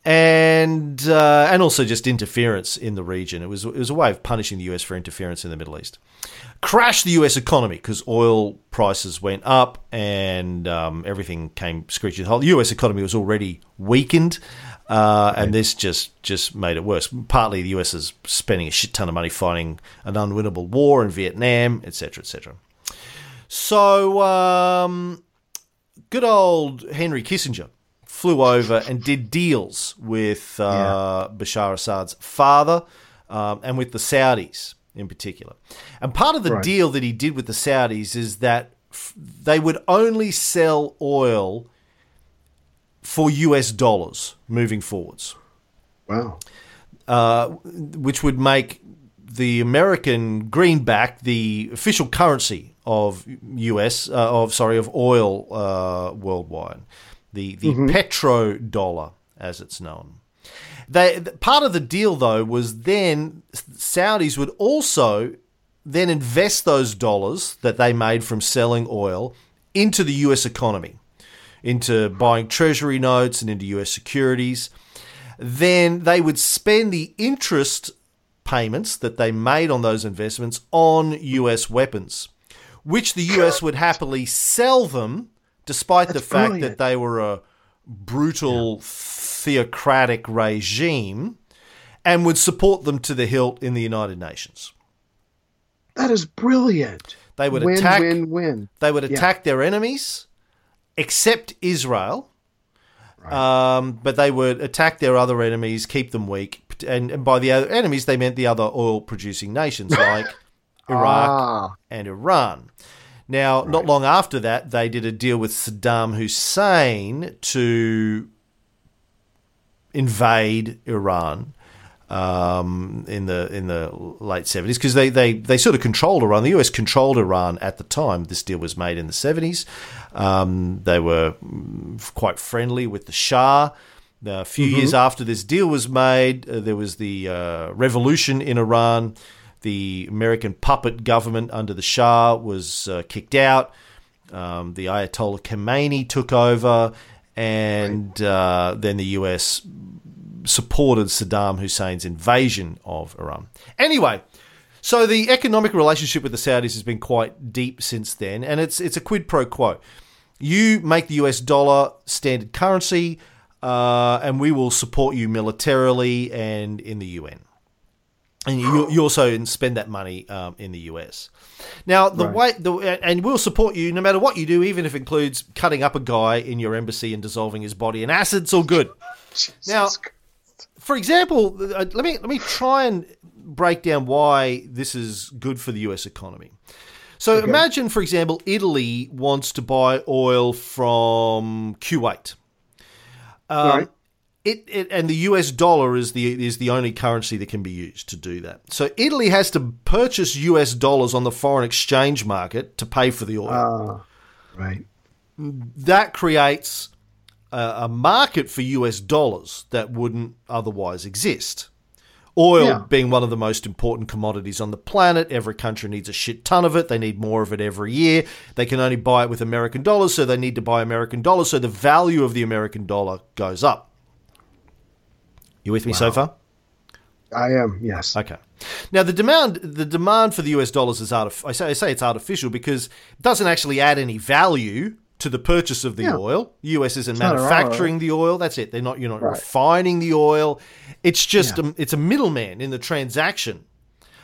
[SPEAKER 1] and uh, and also just interference in the region. It was it was a way of punishing the US for interference in the Middle East. Crashed the US economy because oil prices went up and um, everything came screeching. The US economy was already weakened. Uh, and this just, just made it worse. Partly the US is spending a shit ton of money fighting an unwinnable war in Vietnam, etc., etc. So, um, good old Henry Kissinger flew over and did deals with uh, Bashar Assad's father um, and with the Saudis in particular. And part of the
[SPEAKER 2] Right.
[SPEAKER 1] deal that he did with the Saudis is that f- they would only sell oil for US dollars moving forwards
[SPEAKER 2] Wow.
[SPEAKER 1] uh, which would make the American greenback the official currency of US uh, of sorry of oil uh, worldwide, the the mm-hmm. petrodollar as it's known. They part of the deal though was then Saudis would also then invest those dollars that they made from selling oil into the US economy, into buying treasury notes and into US securities then they would spend the interest payments that they made on those investments on US weapons, which the US would happily sell them despite the fact
[SPEAKER 2] brilliant.
[SPEAKER 1] that they were a brutal theocratic regime and would support them to the hilt in the United Nations.
[SPEAKER 2] That is brilliant.
[SPEAKER 1] They would
[SPEAKER 2] win,
[SPEAKER 1] attack.
[SPEAKER 2] win, win.
[SPEAKER 1] They would
[SPEAKER 2] Yeah.
[SPEAKER 1] attack their enemies, except Israel. Um, but they would attack their other enemies, keep them weak, and, and by the other enemies they meant the other oil-producing nations like Iraq
[SPEAKER 2] Ah,
[SPEAKER 1] and Iran. Now, not long after that, they did a deal with Saddam Hussein to invade Iran um, in the in the late seventies because they, they they sort of controlled Iran. The US controlled Iran at the time. This deal was made in the seventies. Um, they were quite friendly with the Shah. A few years after this deal was made, uh, there was the uh, revolution in Iran. The American puppet government under the Shah was uh, kicked out. Um, the Ayatollah Khomeini took over, and uh, then the US supported Saddam Hussein's invasion of Iran. Anyway, so the economic relationship with the Saudis has been quite deep since then, and it's it's a quid pro quo. You make the US dollar standard currency, uh, and we will support you militarily and in the UN. And you, you also spend that money um, in the US. Now, the way the and we'll support you no matter what you do, even if it includes cutting up a guy in your embassy and dissolving his body in acid. It's all good. Now, for example, uh, let me let me try and break down why this is good for the U.S. economy. So imagine, for example, Italy wants to buy oil from Kuwait. Um,
[SPEAKER 2] Right.
[SPEAKER 1] It, it and the US dollar is the is the only currency that can be used to do that. So Italy has to purchase US dollars on the foreign exchange market to pay for the oil
[SPEAKER 2] ah, right.
[SPEAKER 1] that creates a, a market for US dollars that wouldn't otherwise exist. Oil
[SPEAKER 2] Yeah.
[SPEAKER 1] being one of the most important commodities on the planet. Every country needs a shit ton of it. They need more of it every year. They can only buy it with American dollars, so they need to buy American dollars. So the value of the American dollar goes up. You with me so far?
[SPEAKER 2] I am. Yes.
[SPEAKER 1] Okay. Now the demand the demand for the US dollars is artif- I say I say it's artificial because it doesn't actually add any value to the purchase of the
[SPEAKER 2] Yeah.
[SPEAKER 1] oil. The US isn't
[SPEAKER 2] all.
[SPEAKER 1] manufacturing the oil. That's it. They're not you're not
[SPEAKER 2] Right.
[SPEAKER 1] refining the oil. It's just a, it's a middleman in the transaction.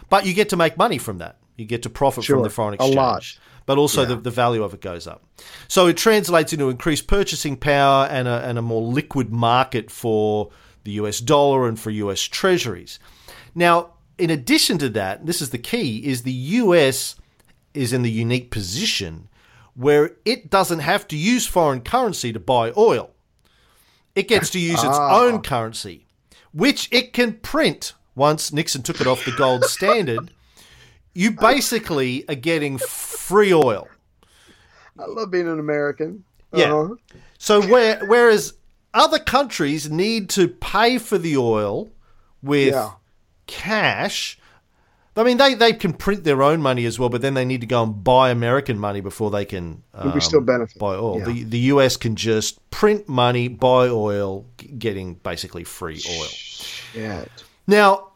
[SPEAKER 1] But you get to make money from that. You get to profit from the foreign exchange.
[SPEAKER 2] A lot.
[SPEAKER 1] But also the, the value of it goes up. So it translates into increased purchasing power and a, and a more liquid market for the US dollar and for US treasuries. Now, in addition to that, this is the key, is the US is in the unique position where it doesn't have to use foreign currency to buy oil. It gets to use its own currency, which it can print once Nixon took it off the gold standard. You basically are getting free oil.
[SPEAKER 2] I love being an American.
[SPEAKER 1] Yeah.
[SPEAKER 2] Uh-huh.
[SPEAKER 1] So where, whereas other countries need to pay for the oil with
[SPEAKER 2] Yeah.
[SPEAKER 1] cash, I mean they, they can print their own money as well, but then they need to go and buy American money before they can
[SPEAKER 2] But we still
[SPEAKER 1] um,
[SPEAKER 2] benefit.
[SPEAKER 1] buy oil.
[SPEAKER 2] Yeah.
[SPEAKER 1] The the US can just print money, buy oil, getting basically free oil.
[SPEAKER 2] Shit.
[SPEAKER 1] Now,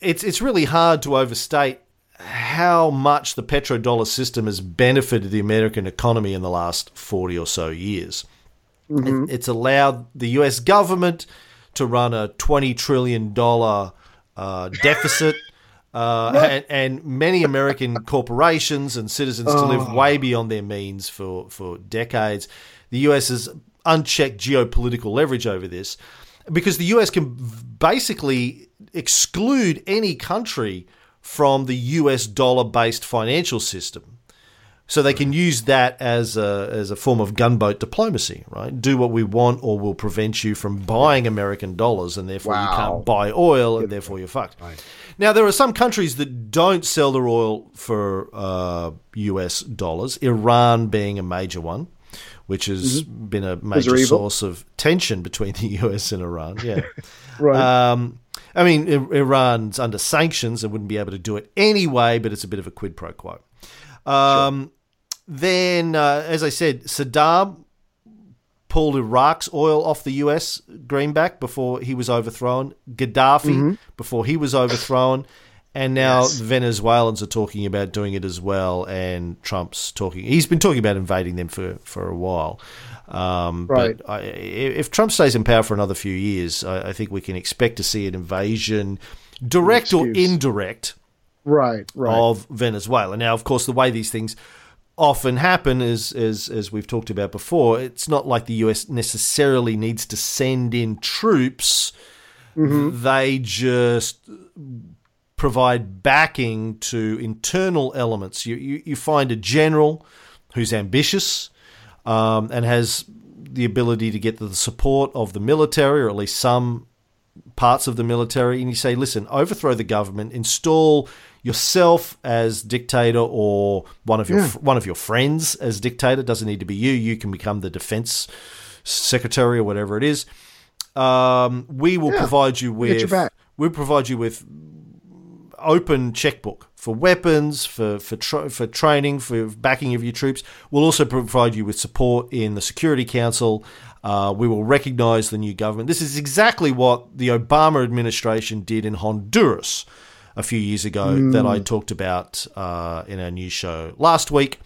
[SPEAKER 1] it's it's really hard to overstate how much the petrodollar system has benefited the American economy in the last 40 or so years. It- it's allowed the US government to run a $20 trillion uh, deficit. Uh, and, and many American corporations and citizens to live way beyond their means for, for decades. The US has unchecked geopolitical leverage over this because the US can basically exclude any country from the US dollar based financial system. So they can use that as a, as a form of gunboat diplomacy, right? Do what we want or we'll prevent you from buying American dollars and therefore you can't buy oil and therefore you're fucked. Now, there are some countries that don't sell their oil for uh, US dollars, Iran being a major one, which has been a major source of tension between the US and Iran. Yeah.
[SPEAKER 2] Right.
[SPEAKER 1] Um, I mean, Iran's under sanctions and wouldn't be able to do it anyway, but it's a bit of a quid pro quo. Um, Then, uh, as I said, Saddam pulled Iraq's oil off the US greenback before he was overthrown, Gaddafi before he was overthrown, and now
[SPEAKER 2] Yes.
[SPEAKER 1] Venezuelans are talking about doing it as well, and Trump's talking. He's been talking about invading them for, for a while. Um,
[SPEAKER 2] Right.
[SPEAKER 1] But I, if Trump stays in power for another few years, I, I think we can expect to see an invasion, direct or indirect,
[SPEAKER 2] Right, right.
[SPEAKER 1] of Venezuela. Now, of course, the way these things often happen is, is as we've talked about before, it's not like the US necessarily needs to send in troops. They just provide backing to internal elements. You, you, you find a general who's ambitious um, and has the ability to get the support of the military, or at least some parts of the military, and you say, listen, overthrow the government, install yourself as dictator or one of your
[SPEAKER 2] Yeah.
[SPEAKER 1] one of your friends as dictator. Doesn't need to be you. You can become the defense secretary or whatever it is. Um, we will
[SPEAKER 2] Yeah.
[SPEAKER 1] provide you with we'll provide you with open checkbook for weapons, for for tra- for training, for backing of your troops. We'll also provide you with support in the Security Council. Uh, we will recognize the new government. This is exactly what the Obama administration did in Honduras a few years ago that I talked about uh, in our news show last week.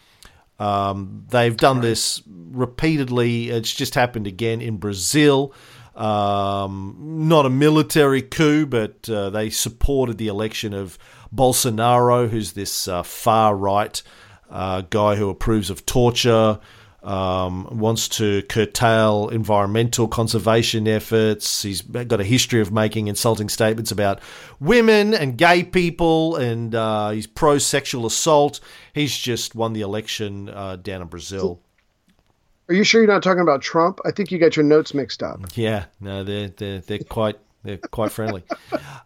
[SPEAKER 1] Um, they've done this repeatedly. It's just happened again in Brazil. Um, not a military coup, but uh, they supported the election of Bolsonaro, who's this uh, far right uh, guy who approves of torture, um, wants to curtail environmental conservation efforts. He's got a history of making insulting statements about women and gay people, and uh, he's pro sexual assault. He's just won the election uh, down in Brazil.
[SPEAKER 2] Are you sure you're not talking about Trump? I think you got your notes mixed up.
[SPEAKER 1] Yeah, no, they're they're they're quite they're quite friendly.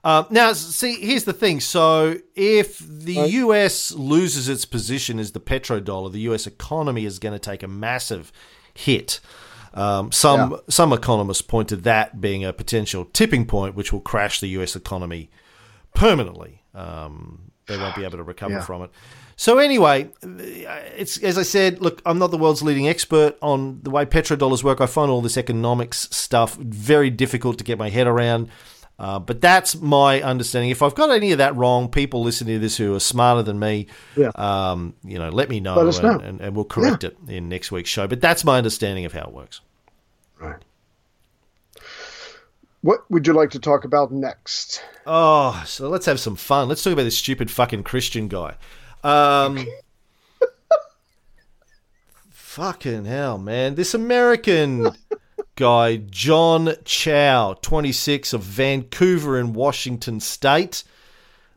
[SPEAKER 1] um, now, see, here's the thing. So, if the U.S. loses its position as the petrodollar, the U.S. economy is going to take a massive hit. Um, some
[SPEAKER 2] Yeah.
[SPEAKER 1] some economists point to that being a potential tipping point, which will crash the U.S. economy permanently. Um, they won't be able to recover
[SPEAKER 2] Yeah.
[SPEAKER 1] from it. So anyway, it's as I said. Look, I'm not the world's leading expert on the way petrodollars work. I find all this economics stuff very difficult to get my head around. Uh, but that's my understanding. If I've got any of that wrong, people listening to this who are smarter than me,
[SPEAKER 2] Yeah.
[SPEAKER 1] um, you know, let me know,
[SPEAKER 2] Let
[SPEAKER 1] and,
[SPEAKER 2] know.
[SPEAKER 1] And, and we'll correct it in next week's show. But that's my understanding of how it works.
[SPEAKER 2] Right. What would you like to talk about next?
[SPEAKER 1] Oh, so let's have some fun. Let's talk about this stupid fucking Christian guy. Um, fucking hell, man. This American guy, John Chau, 26 of Vancouver in Washington State.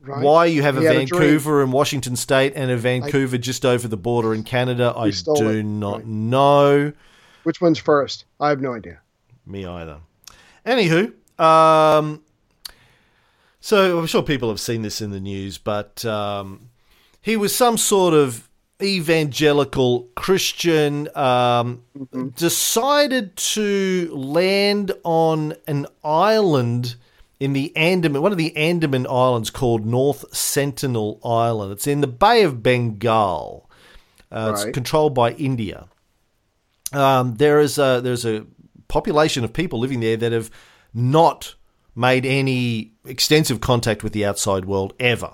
[SPEAKER 2] Right.
[SPEAKER 1] Why you have a
[SPEAKER 2] He a.
[SPEAKER 1] Vancouver in Washington State and a Vancouver just over the border in Canada, I do
[SPEAKER 2] it.
[SPEAKER 1] not
[SPEAKER 2] Right.
[SPEAKER 1] know.
[SPEAKER 2] Which one's first? I have no idea.
[SPEAKER 1] Me either. Anywho, um, so I'm sure people have seen this in the news, but um, he was some sort of evangelical Christian, um, decided to land on an island in the Andaman, one of the Andaman Islands called North Sentinel Island. It's in the Bay of Bengal. Uh, It's controlled by India. Um, there is a there's a population of people living there that have not made any extensive contact with the outside world ever.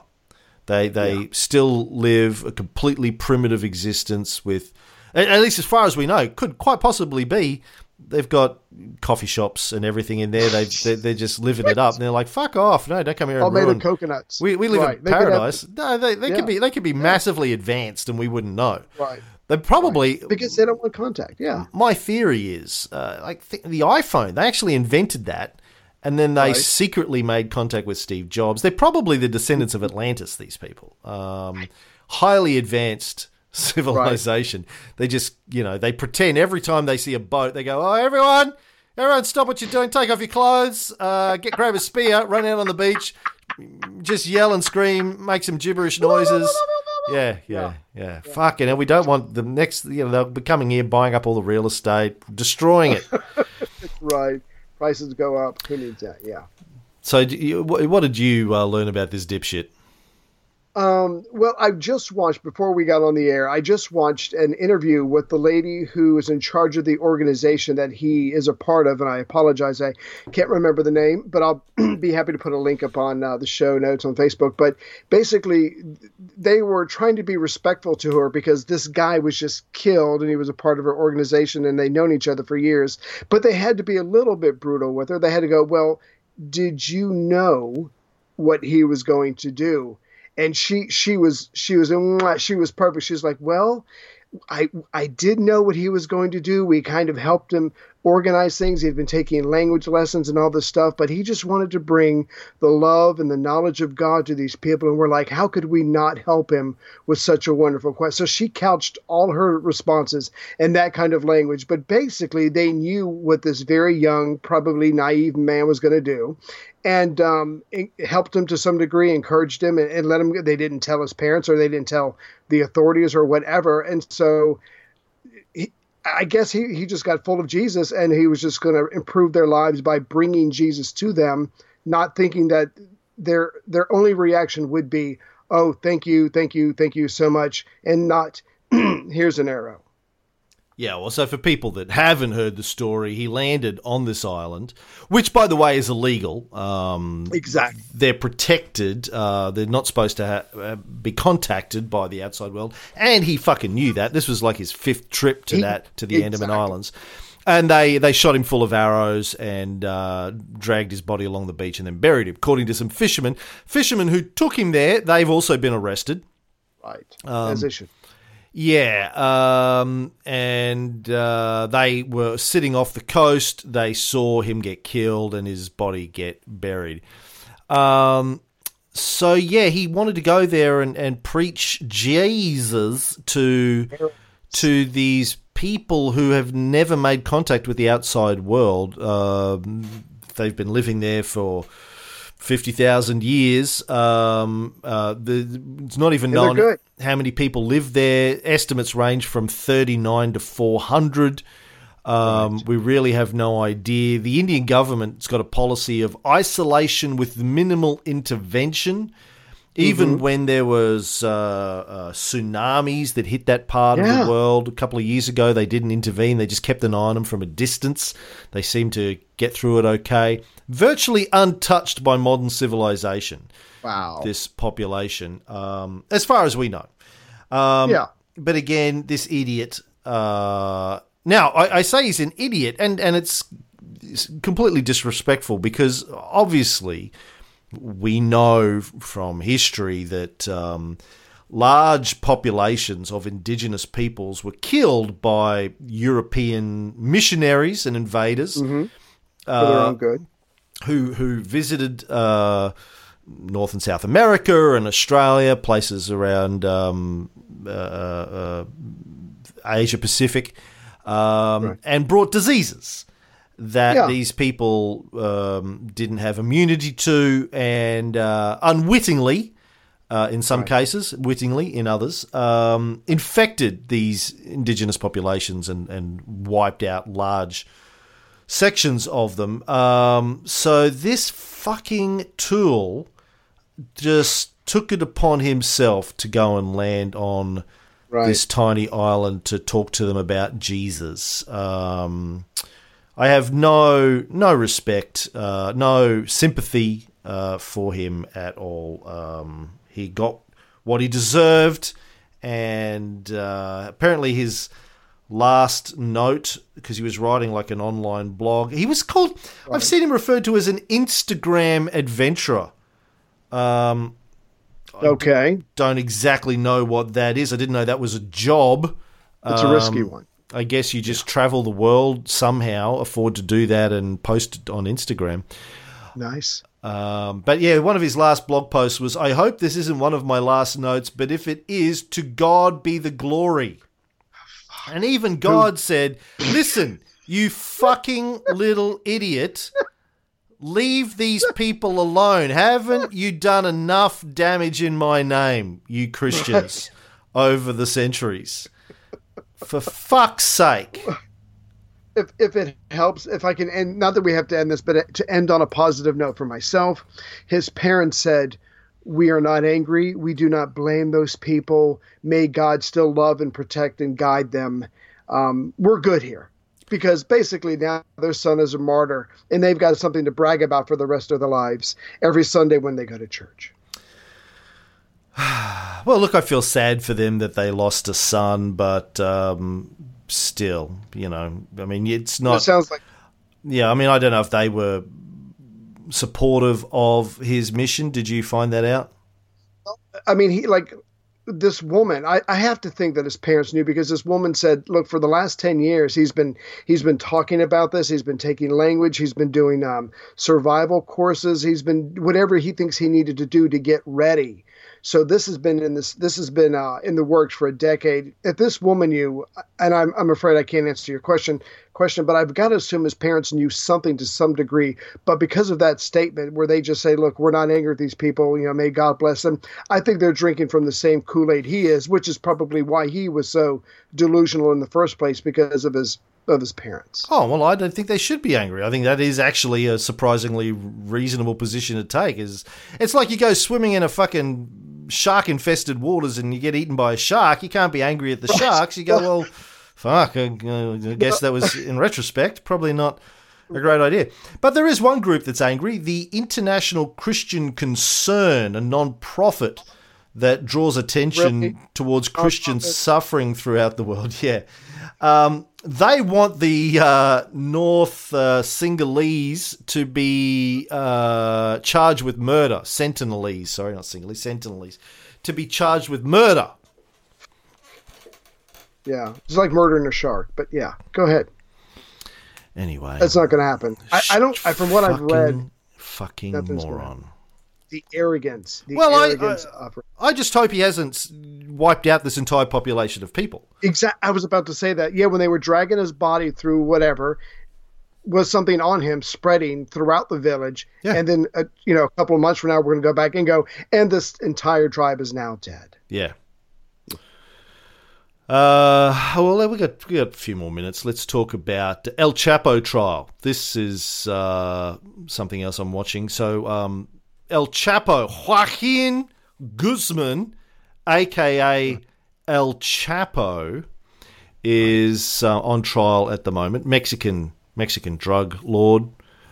[SPEAKER 1] They they still live a completely primitive existence with, at least as far as we know, could quite possibly be. They've got coffee shops and everything in there. They they're, they're just living it up. And they're like, "Fuck off! No, don't come here
[SPEAKER 2] All
[SPEAKER 1] and
[SPEAKER 2] made
[SPEAKER 1] ruin."
[SPEAKER 2] of coconuts.
[SPEAKER 1] We we live
[SPEAKER 2] Right.
[SPEAKER 1] in
[SPEAKER 2] They could have-
[SPEAKER 1] paradise. no, they they
[SPEAKER 2] Yeah.
[SPEAKER 1] could be they could be massively advanced and we wouldn't know.
[SPEAKER 2] Right.
[SPEAKER 1] They probably
[SPEAKER 2] Because they don't want contact. Yeah.
[SPEAKER 1] my theory is uh, like th- the iPhone. They actually invented that, and then they
[SPEAKER 2] Right.
[SPEAKER 1] secretly made contact with Steve Jobs. They're probably the descendants of Atlantis. These people, um, highly advanced civilization. They just you know they pretend every time they see a boat, they go, "Oh, everyone." Everyone, stop what you're doing. Take off your clothes. Uh, get grab a spear. Run out on the beach. Just yell and scream. Make some gibberish noises. Yeah, yeah, yeah. Fucking hell, we don't want the next. You know, they'll be coming here, buying up all the real estate, destroying it.
[SPEAKER 2] Right. Prices go up. Who needs that? Yeah.
[SPEAKER 1] so, you, what, what did you uh, learn about this dipshit?
[SPEAKER 2] Um, well, I just watched before we got on the air. I just watched an interview with the lady who is in charge of the organization that he is a part of, and I apologize, I can't remember the name, but I'll be happy to put a link up on uh, the show notes on Facebook. But basically, they were trying to be respectful to her because this guy was just killed, and he was a part of her organization, and they'd known each other for years. But they had to be a little bit brutal with her. They had to go, well, did you know what he was going to do? And she she was she was she was perfect. She was like, well. I I did know what he was going to do. We kind of helped him organize things. He'd been taking language lessons and all this stuff, but he just wanted to bring the love and the knowledge of God to these people. And we're like, how could we not help him with such a wonderful quest? So she couched all her responses in that kind of language. But basically, they knew what this very young, probably naive man was going to do. And um, helped him to some degree, encouraged him, and, and let him. They didn't tell his parents, or they didn't tell the authorities, or whatever. And so I guess he, he just got full of Jesus and he was just going to improve their lives by bringing Jesus to them, not thinking that their their only reaction would be, "Oh, thank you, thank you, thank you so much," and not, "Here's an arrow."
[SPEAKER 1] Yeah, well, so for people that haven't heard the story, he landed on this island, which, by the way, is illegal. Um,
[SPEAKER 2] exactly.
[SPEAKER 1] They're protected. Uh, they're not supposed to ha- uh, be contacted by the outside world, and he fucking knew that. This was like his fifth trip to
[SPEAKER 2] He-
[SPEAKER 1] that to the
[SPEAKER 2] exactly.
[SPEAKER 1] Andaman Islands, and they they shot him full of arrows and uh, dragged his body along the beach and then buried him. According to some fishermen, fishermen who took him there, they've also been arrested.
[SPEAKER 2] Right.
[SPEAKER 1] Um,
[SPEAKER 2] As they should.
[SPEAKER 1] Yeah, um, and uh, they were sitting off the coast. They saw him get killed and his body get buried. Um, so yeah, he wanted to go there and, and preach Jesus to to these people who have never made contact with the outside world. Um they've been living there for fifty thousand years. Um, uh, the, it's not even known
[SPEAKER 2] good.
[SPEAKER 1] how many people live there. Estimates range from thirty nine to four hundred. Um, We really have no idea. The Indian government's got a policy of isolation with minimal intervention. Even
[SPEAKER 2] Mhm.
[SPEAKER 1] when there was uh, uh, tsunamis that hit that part of the world a couple of years ago, they didn't intervene. They just kept an eye on them from a distance. They seemed to get through it okay. Virtually untouched by modern civilization.
[SPEAKER 2] Wow.
[SPEAKER 1] This population, um, as far as we know. Um,
[SPEAKER 2] Yeah.
[SPEAKER 1] But again, this idiot. Uh, now, I, I say he's an idiot, and, and it's completely disrespectful because obviously we know from history that um, large populations of indigenous peoples were killed by European missionaries and invaders
[SPEAKER 2] Mm-hmm.
[SPEAKER 1] Uh,
[SPEAKER 2] good.
[SPEAKER 1] who who visited uh, North and South America and Australia, places around um, uh, uh, Asia Pacific, um, and brought diseases that
[SPEAKER 2] Yeah.
[SPEAKER 1] these people um, didn't have immunity to, and uh, unwittingly. Uh, in some cases, wittingly, in others, um, infected these indigenous populations and, and wiped out large sections of them. Um, so this fucking tool just took it upon himself to go and land on
[SPEAKER 2] Right.
[SPEAKER 1] this tiny island to talk to them about Jesus. Um, I have no no respect, uh, no sympathy uh, for him at all. Um, he got what he deserved, and uh, apparently his last note because he was writing like an online blog. He was called. I've seen him referred to as an Instagram adventurer. Um,
[SPEAKER 2] Okay.
[SPEAKER 1] don't exactly know what that is. I didn't know that was a job.
[SPEAKER 2] It's a risky
[SPEAKER 1] Um,
[SPEAKER 2] one.
[SPEAKER 1] I guess you just travel the world somehow, afford to do that, and post it on Instagram.
[SPEAKER 2] Nice.
[SPEAKER 1] Um, but yeah, one of his last blog posts was I hope this isn't one of my last notes, but if it is, to God be the glory. And even God said, Listen, you fucking little idiot. Leave these people alone. Haven't you done enough damage in my name, you Christians, over the centuries? For fuck's sake.
[SPEAKER 2] if if it helps, if I can end, not that we have to end this, but to end on a positive note for myself, his parents said, "We are not angry. We do not blame those people. May God still love and protect and guide them. Um, we're good here." Because basically now their son is a martyr, and they've got something to brag about for the rest of their lives every Sunday when they go to church.
[SPEAKER 1] Well, look, I feel sad for them that they lost a son, but um, still, you know, I mean, it's
[SPEAKER 2] it
[SPEAKER 1] not.
[SPEAKER 2] sounds like
[SPEAKER 1] Yeah, I mean, I don't know if they were supportive of his mission. Did you find that out?
[SPEAKER 2] I mean, he like this woman. I, I have to think that his parents knew because this woman said, "Look, for the last ten years, he's been he's been talking about this. He's been taking language. He's been doing um, survival courses. He's been whatever he thinks he needed to do to get ready." So this has been in this this has been uh, in the works for a decade. If this woman knew, and I'm I'm afraid I can't answer your question question, but I've got to assume his parents knew something to some degree. But because of that statement where they just say, "Look, we're not angry at these people," you know, may God bless them. I think they're drinking from the same Kool Aid he is, which is probably why he was so delusional in the first place because of his of his parents.
[SPEAKER 1] Oh well, I don't think they should be angry. I think that is actually a surprisingly reasonable position to take. Is it's like you go swimming in a fucking shark infested waters and you get eaten by a shark. You can't be angry at the sharks. You go, well, fuck. I, I guess that was in retrospect probably not a great idea. But there is one group that's angry: the International Christian Concern, a non-profit that draws attention towards oh, Christian suffering throughout the world. Yeah. Um, they want the uh, North uh, Singalese to be uh, charged with murder. Sentinelese, sorry, not Singalese, Sentinelese, to be charged with murder.
[SPEAKER 2] Yeah, it's like murdering a shark. But yeah, go ahead.
[SPEAKER 1] Anyway,
[SPEAKER 2] That's not going to happen. I, I don't. I, from what I've read,
[SPEAKER 1] fucking
[SPEAKER 2] nothing's gonna
[SPEAKER 1] moron.
[SPEAKER 2] The arrogance, the
[SPEAKER 1] Well, I-
[SPEAKER 2] arrogance of
[SPEAKER 1] I just hope he hasn't wiped out this entire population of people.
[SPEAKER 2] Exact. I was about to say that. Yeah, when they were dragging his body through whatever, was something on him spreading throughout the village,
[SPEAKER 1] Yeah.
[SPEAKER 2] and then uh, you know a couple of months from now we're going to go back and go, and this entire tribe is now dead.
[SPEAKER 1] Yeah. Uh, well, we got we got a few more minutes. Let's talk about the El Chapo trial. This is uh, something else I'm watching. So, um, El Chapo, Joaquin Guzman, aka El Chapo, is uh, on trial at the moment. Mexican Mexican drug lord,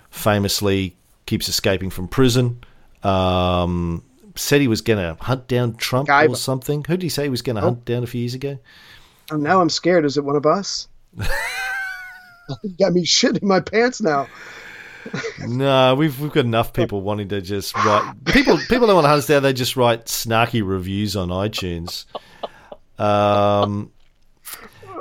[SPEAKER 1] famously keeps escaping from prison. Um, said he was going to hunt down Trump or something. Who did he say he was going to hunt down a few years ago?
[SPEAKER 2] And now I'm scared. Is it one of us? you got me shit in my pants now.
[SPEAKER 1] No, we've we've got enough people wanting to just write people people don't want to understand. us. They just write snarky reviews on iTunes. Um,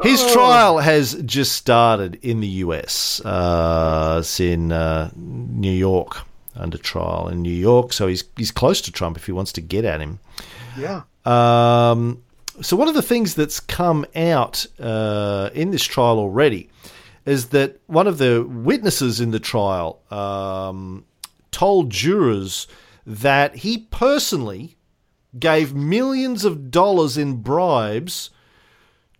[SPEAKER 1] his trial has just started in the US. Uh, it's in uh, New York under trial in New York, so he's he's close to Trump if he wants to get at him.
[SPEAKER 2] Yeah.
[SPEAKER 1] Um, so one of the things that's come out uh, in this trial already is that one of the witnesses in the trial um, told jurors that he personally gave millions of dollars in bribes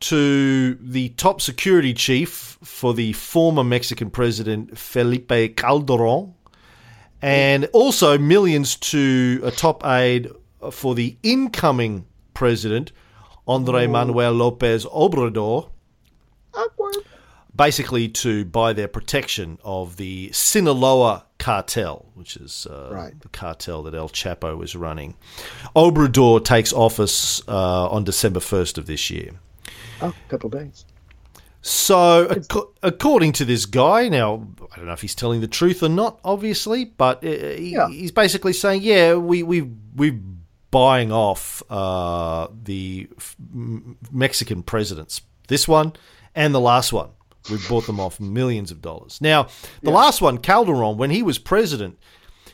[SPEAKER 1] to the top security chief for the former Mexican president Felipe Calderon, and also millions to a top aide for the incoming president Andre Manuel Lopez Obrador,
[SPEAKER 2] Awkward.
[SPEAKER 1] Basically to buy their protection of the Sinaloa cartel, which is uh,
[SPEAKER 2] Right.
[SPEAKER 1] the cartel that El Chapo was running. Obrador takes office uh, on December 1st of this year.
[SPEAKER 2] Oh, a couple days.
[SPEAKER 1] So, ac- according to this guy, now I don't know if he's telling the truth or not, obviously, but uh, he,
[SPEAKER 2] Yeah.
[SPEAKER 1] he's basically saying, yeah, we we we buying off uh, the Mexican presidents, this one and the last one. We bought them off millions of dollars. Now, the last one, Calderon, when he was president,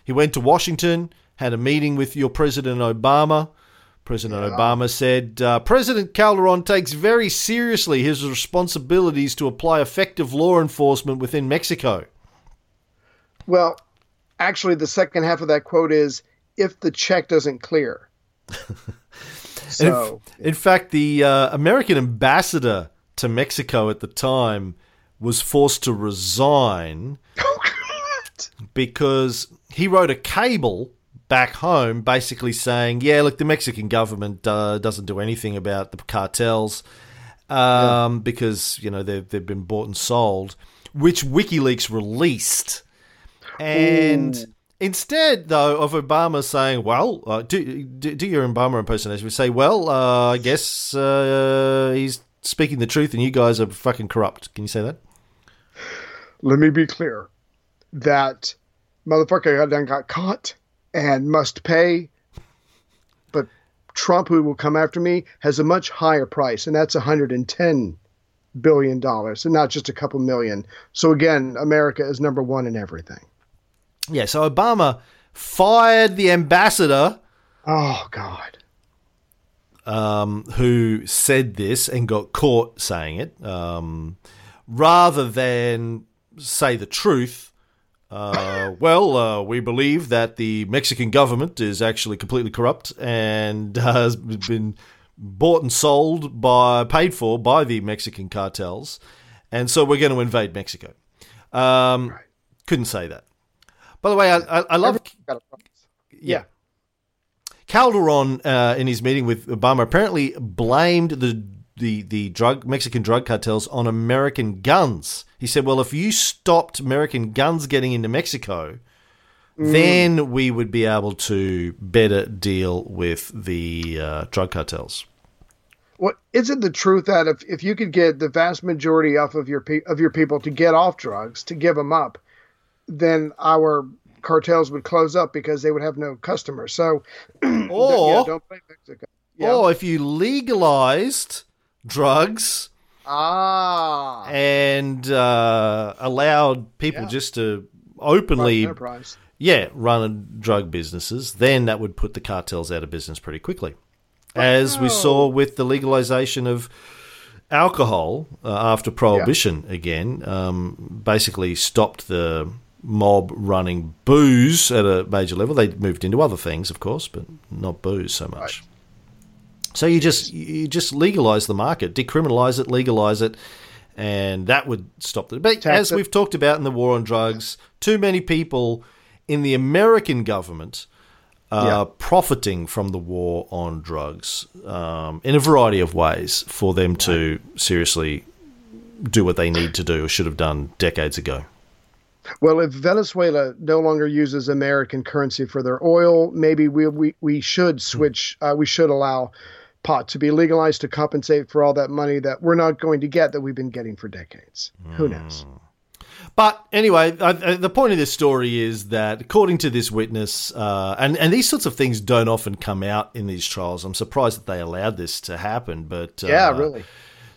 [SPEAKER 1] he went to Washington, had a meeting with your President Obama. President Obama said uh, President Calderon takes very seriously his responsibilities to apply effective law enforcement within Mexico.
[SPEAKER 2] Well, actually, the second half of that quote is if the check doesn't clear.
[SPEAKER 1] And in,
[SPEAKER 2] so,
[SPEAKER 1] in fact, the uh, American ambassador to Mexico at the time was forced to resign because he wrote a cable back home basically saying, yeah, look, the Mexican government uh, doesn't do anything about the cartels um, because, you know, they've, they've been bought and sold, which WikiLeaks released. And
[SPEAKER 2] Ooh.
[SPEAKER 1] instead, though, of Obama saying, well, uh, do, do, do your Obama impersonation, we say, well, uh, I guess uh, he's speaking the truth and you guys are fucking corrupt. Can you say that?
[SPEAKER 2] let me be clear that motherfucker got done got caught and must pay. But Trump, who will come after me, has a much higher price, and that's 110 billion dollars, and not just a couple million. So again, America is number one in everything.
[SPEAKER 1] Yeah, so Obama fired the ambassador
[SPEAKER 2] Oh God.
[SPEAKER 1] Um, who said this and got caught saying it, um, rather than say the truth. Uh, well, uh, we believe that the Mexican government is actually completely corrupt and has been bought and sold by, paid for by the Mexican cartels, and so we're going to invade Mexico. Um, Couldn't say that. By the way, I, I, I love.
[SPEAKER 2] Price.
[SPEAKER 1] Yeah. Calderon, uh, in his meeting with Obama, apparently blamed the the the drug Mexican drug cartels on American guns. He said, "Well, if you stopped American guns getting into Mexico, then we would be able to better deal with the uh, drug cartels."
[SPEAKER 2] Well, isn't the truth that if, if you could get the vast majority off of your pe- of your people to get off drugs to give them up, then our cartels would close up because they would have no customers. So,
[SPEAKER 1] Or-
[SPEAKER 2] yeah, don't blame Mexico. Yeah.
[SPEAKER 1] Or if you legalized drugs
[SPEAKER 2] ah,
[SPEAKER 1] and uh, allowed people
[SPEAKER 2] Yeah.
[SPEAKER 1] just to openly
[SPEAKER 2] enterprise.
[SPEAKER 1] yeah, run drug businesses, then that would put the cartels out of business pretty quickly. As we saw with the legalization of alcohol uh, after prohibition again, um, basically stopped the mob running booze at a major level. They moved into other things, of course, but not booze so much. So you just you just legalize the market, decriminalize it, legalize it, and that would stop it. But as we've talked about in the war on drugs, too many people in the American government are profiting from the war on drugs um, in a variety of ways for them to seriously do what they need to do or should have done decades ago.
[SPEAKER 2] Well, if Venezuela no longer uses American currency for their oil, maybe we we, we should switch. Uh, we should allow pot to be legalized to compensate for all that money that we're not going to get that we've been getting for decades. Who knows?
[SPEAKER 1] But anyway, I, I, the point of this story is that, according to this witness, uh, and and these sorts of things don't often come out in these trials. I'm surprised that they allowed this to happen. But uh,
[SPEAKER 2] yeah, really.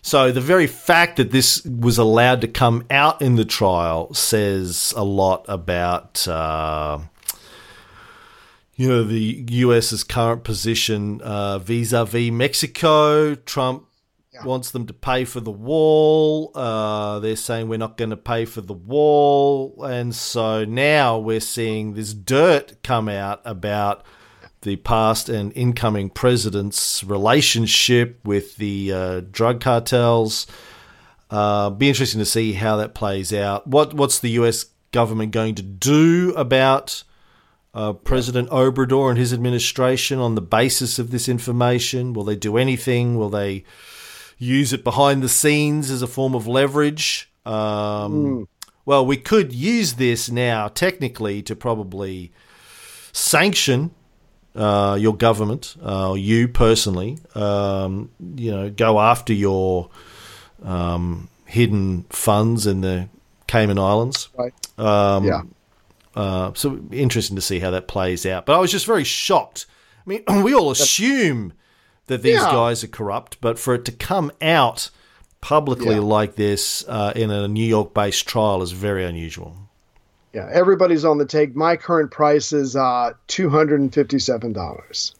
[SPEAKER 1] So the very fact that this was allowed to come out in the trial says a lot about. Uh, you know the U.S.'s current position uh, vis-a-vis Mexico. Trump wants them to pay for the wall. Uh, they're saying we're not going to pay for the wall, and so now we're seeing this dirt come out about the past and incoming president's relationship with the uh, drug cartels. Uh, be interesting to see how that plays out. What what's the U.S. government going to do about uh, President Obrador and his administration on the basis of this information? Will they do anything? Will they use it behind the scenes as a form of leverage? Um, Well, we could use this now technically to probably sanction uh, your government, uh, you personally, um, you know, go after your um, hidden funds in the Cayman Islands.
[SPEAKER 2] Right.
[SPEAKER 1] Um,
[SPEAKER 2] Yeah.
[SPEAKER 1] Uh, so interesting to see how that plays out. But I was just very shocked. I mean, we all assume that these
[SPEAKER 2] Yeah.
[SPEAKER 1] guys are corrupt, but for it to come out publicly
[SPEAKER 2] Yeah.
[SPEAKER 1] like this uh, in a New York-based trial is very unusual.
[SPEAKER 2] Yeah, everybody's on the take. My current price is uh, two hundred and fifty-seven dollars.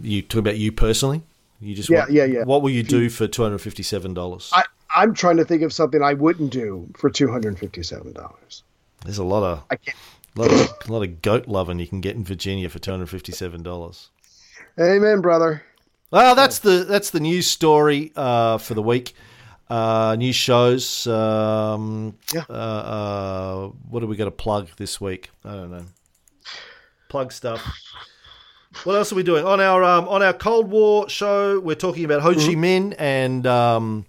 [SPEAKER 1] You talk about you personally. You just
[SPEAKER 2] Yeah,
[SPEAKER 1] what,
[SPEAKER 2] yeah, yeah.
[SPEAKER 1] What will you do for two hundred fifty-seven dollars?
[SPEAKER 2] I, I'm trying to think of something I wouldn't do for two hundred fifty-seven dollars.
[SPEAKER 1] There's a lot of
[SPEAKER 2] I can't.
[SPEAKER 1] lot of a lot of goat loving you can get in Virginia for two hundred fifty-seven dollars.
[SPEAKER 2] Amen, brother.
[SPEAKER 1] Well, that's the that's the news story uh, for the week. Uh, news shows. Um,
[SPEAKER 2] Yeah.
[SPEAKER 1] Uh, uh, what are we going to plug this week? I don't know. Plug stuff. What else are we doing on our um, on our Cold War show? We're talking about Ho Chi Minh and um,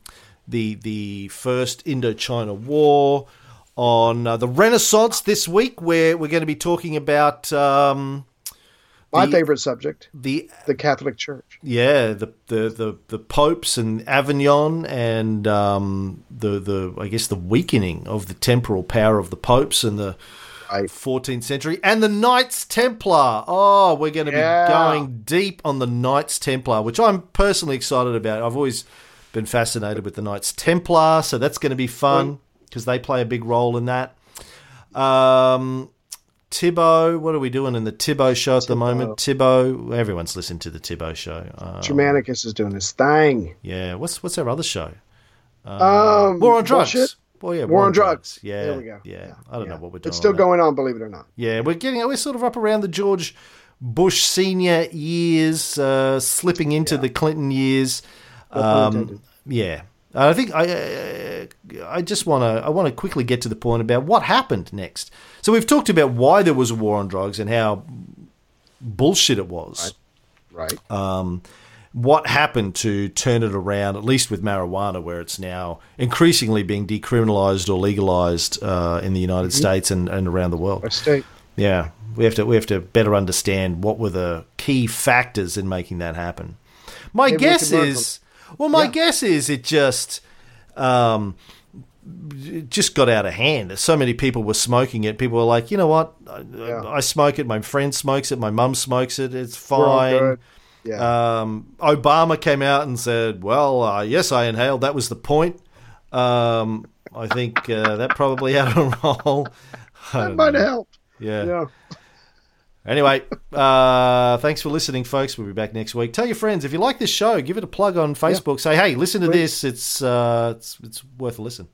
[SPEAKER 1] the the first Indochina War. On uh, the Renaissance this week, where we're going to be talking about um,
[SPEAKER 2] My
[SPEAKER 1] The-
[SPEAKER 2] favorite subject,
[SPEAKER 1] the
[SPEAKER 2] the Catholic Church.
[SPEAKER 1] yeah, the the the, the popes and Avignon and um, the the I guess the weakening of the temporal power of the popes and the
[SPEAKER 2] Right.
[SPEAKER 1] 14th century. And the Knights Templar. Oh, we're going to
[SPEAKER 2] Yeah.
[SPEAKER 1] be going deep on the Knights Templar, which I'm personally excited about. I've always been fascinated with the Knights Templar, so that's going to be fun because they play a big role in that. Um, Tibbo, what are we doing in the Tibbo show at the moment? Tibbo, everyone's listening to the Tibbo show. Um,
[SPEAKER 2] Germanicus is doing his thing.
[SPEAKER 1] yeah, what's what's our other show?
[SPEAKER 2] Um,
[SPEAKER 1] War on Drugs.
[SPEAKER 2] bullshit?
[SPEAKER 1] Well, yeah,
[SPEAKER 2] War on Drugs.
[SPEAKER 1] Yeah,
[SPEAKER 2] There we go.
[SPEAKER 1] Yeah, I don't know what we're doing.
[SPEAKER 2] It's still
[SPEAKER 1] on
[SPEAKER 2] going on, believe it or not.
[SPEAKER 1] Yeah, we're getting we're sort of up around the George Bush senior years, uh, slipping into the Clinton years. Um, yeah, I think I uh, I just want to I want to quickly get to the point about what happened next. So we've talked about why there was a war on drugs and how bullshit it was.
[SPEAKER 2] Right.
[SPEAKER 1] Um, what happened to turn it around, at least with marijuana, where it's now increasingly being decriminalized or legalized uh, in the United
[SPEAKER 2] Mm-hmm.
[SPEAKER 1] States and, and around the world? Yeah, we have to we have to better understand what were the key factors in making that happen. My
[SPEAKER 2] Maybe
[SPEAKER 1] guess is, well, my
[SPEAKER 2] Yeah.
[SPEAKER 1] guess is it just um, it just got out of hand. So many people were smoking it. People were like, you know what, I, I smoke it. My friend smokes it. My mum smokes it. It's fine.
[SPEAKER 2] Yeah.
[SPEAKER 1] Um, Obama came out and said, "Well, uh, yes, I inhaled. That was the point." Um, I think uh, that probably had a role.
[SPEAKER 2] That might
[SPEAKER 1] know.
[SPEAKER 2] helped.
[SPEAKER 1] Yeah.
[SPEAKER 2] Yeah.
[SPEAKER 1] Anyway, uh, thanks for listening, folks. We'll be back next week. Tell your friends if you like this show, give it a plug on Facebook. Say, hey, listen to this. It's uh, it's it's worth a listen.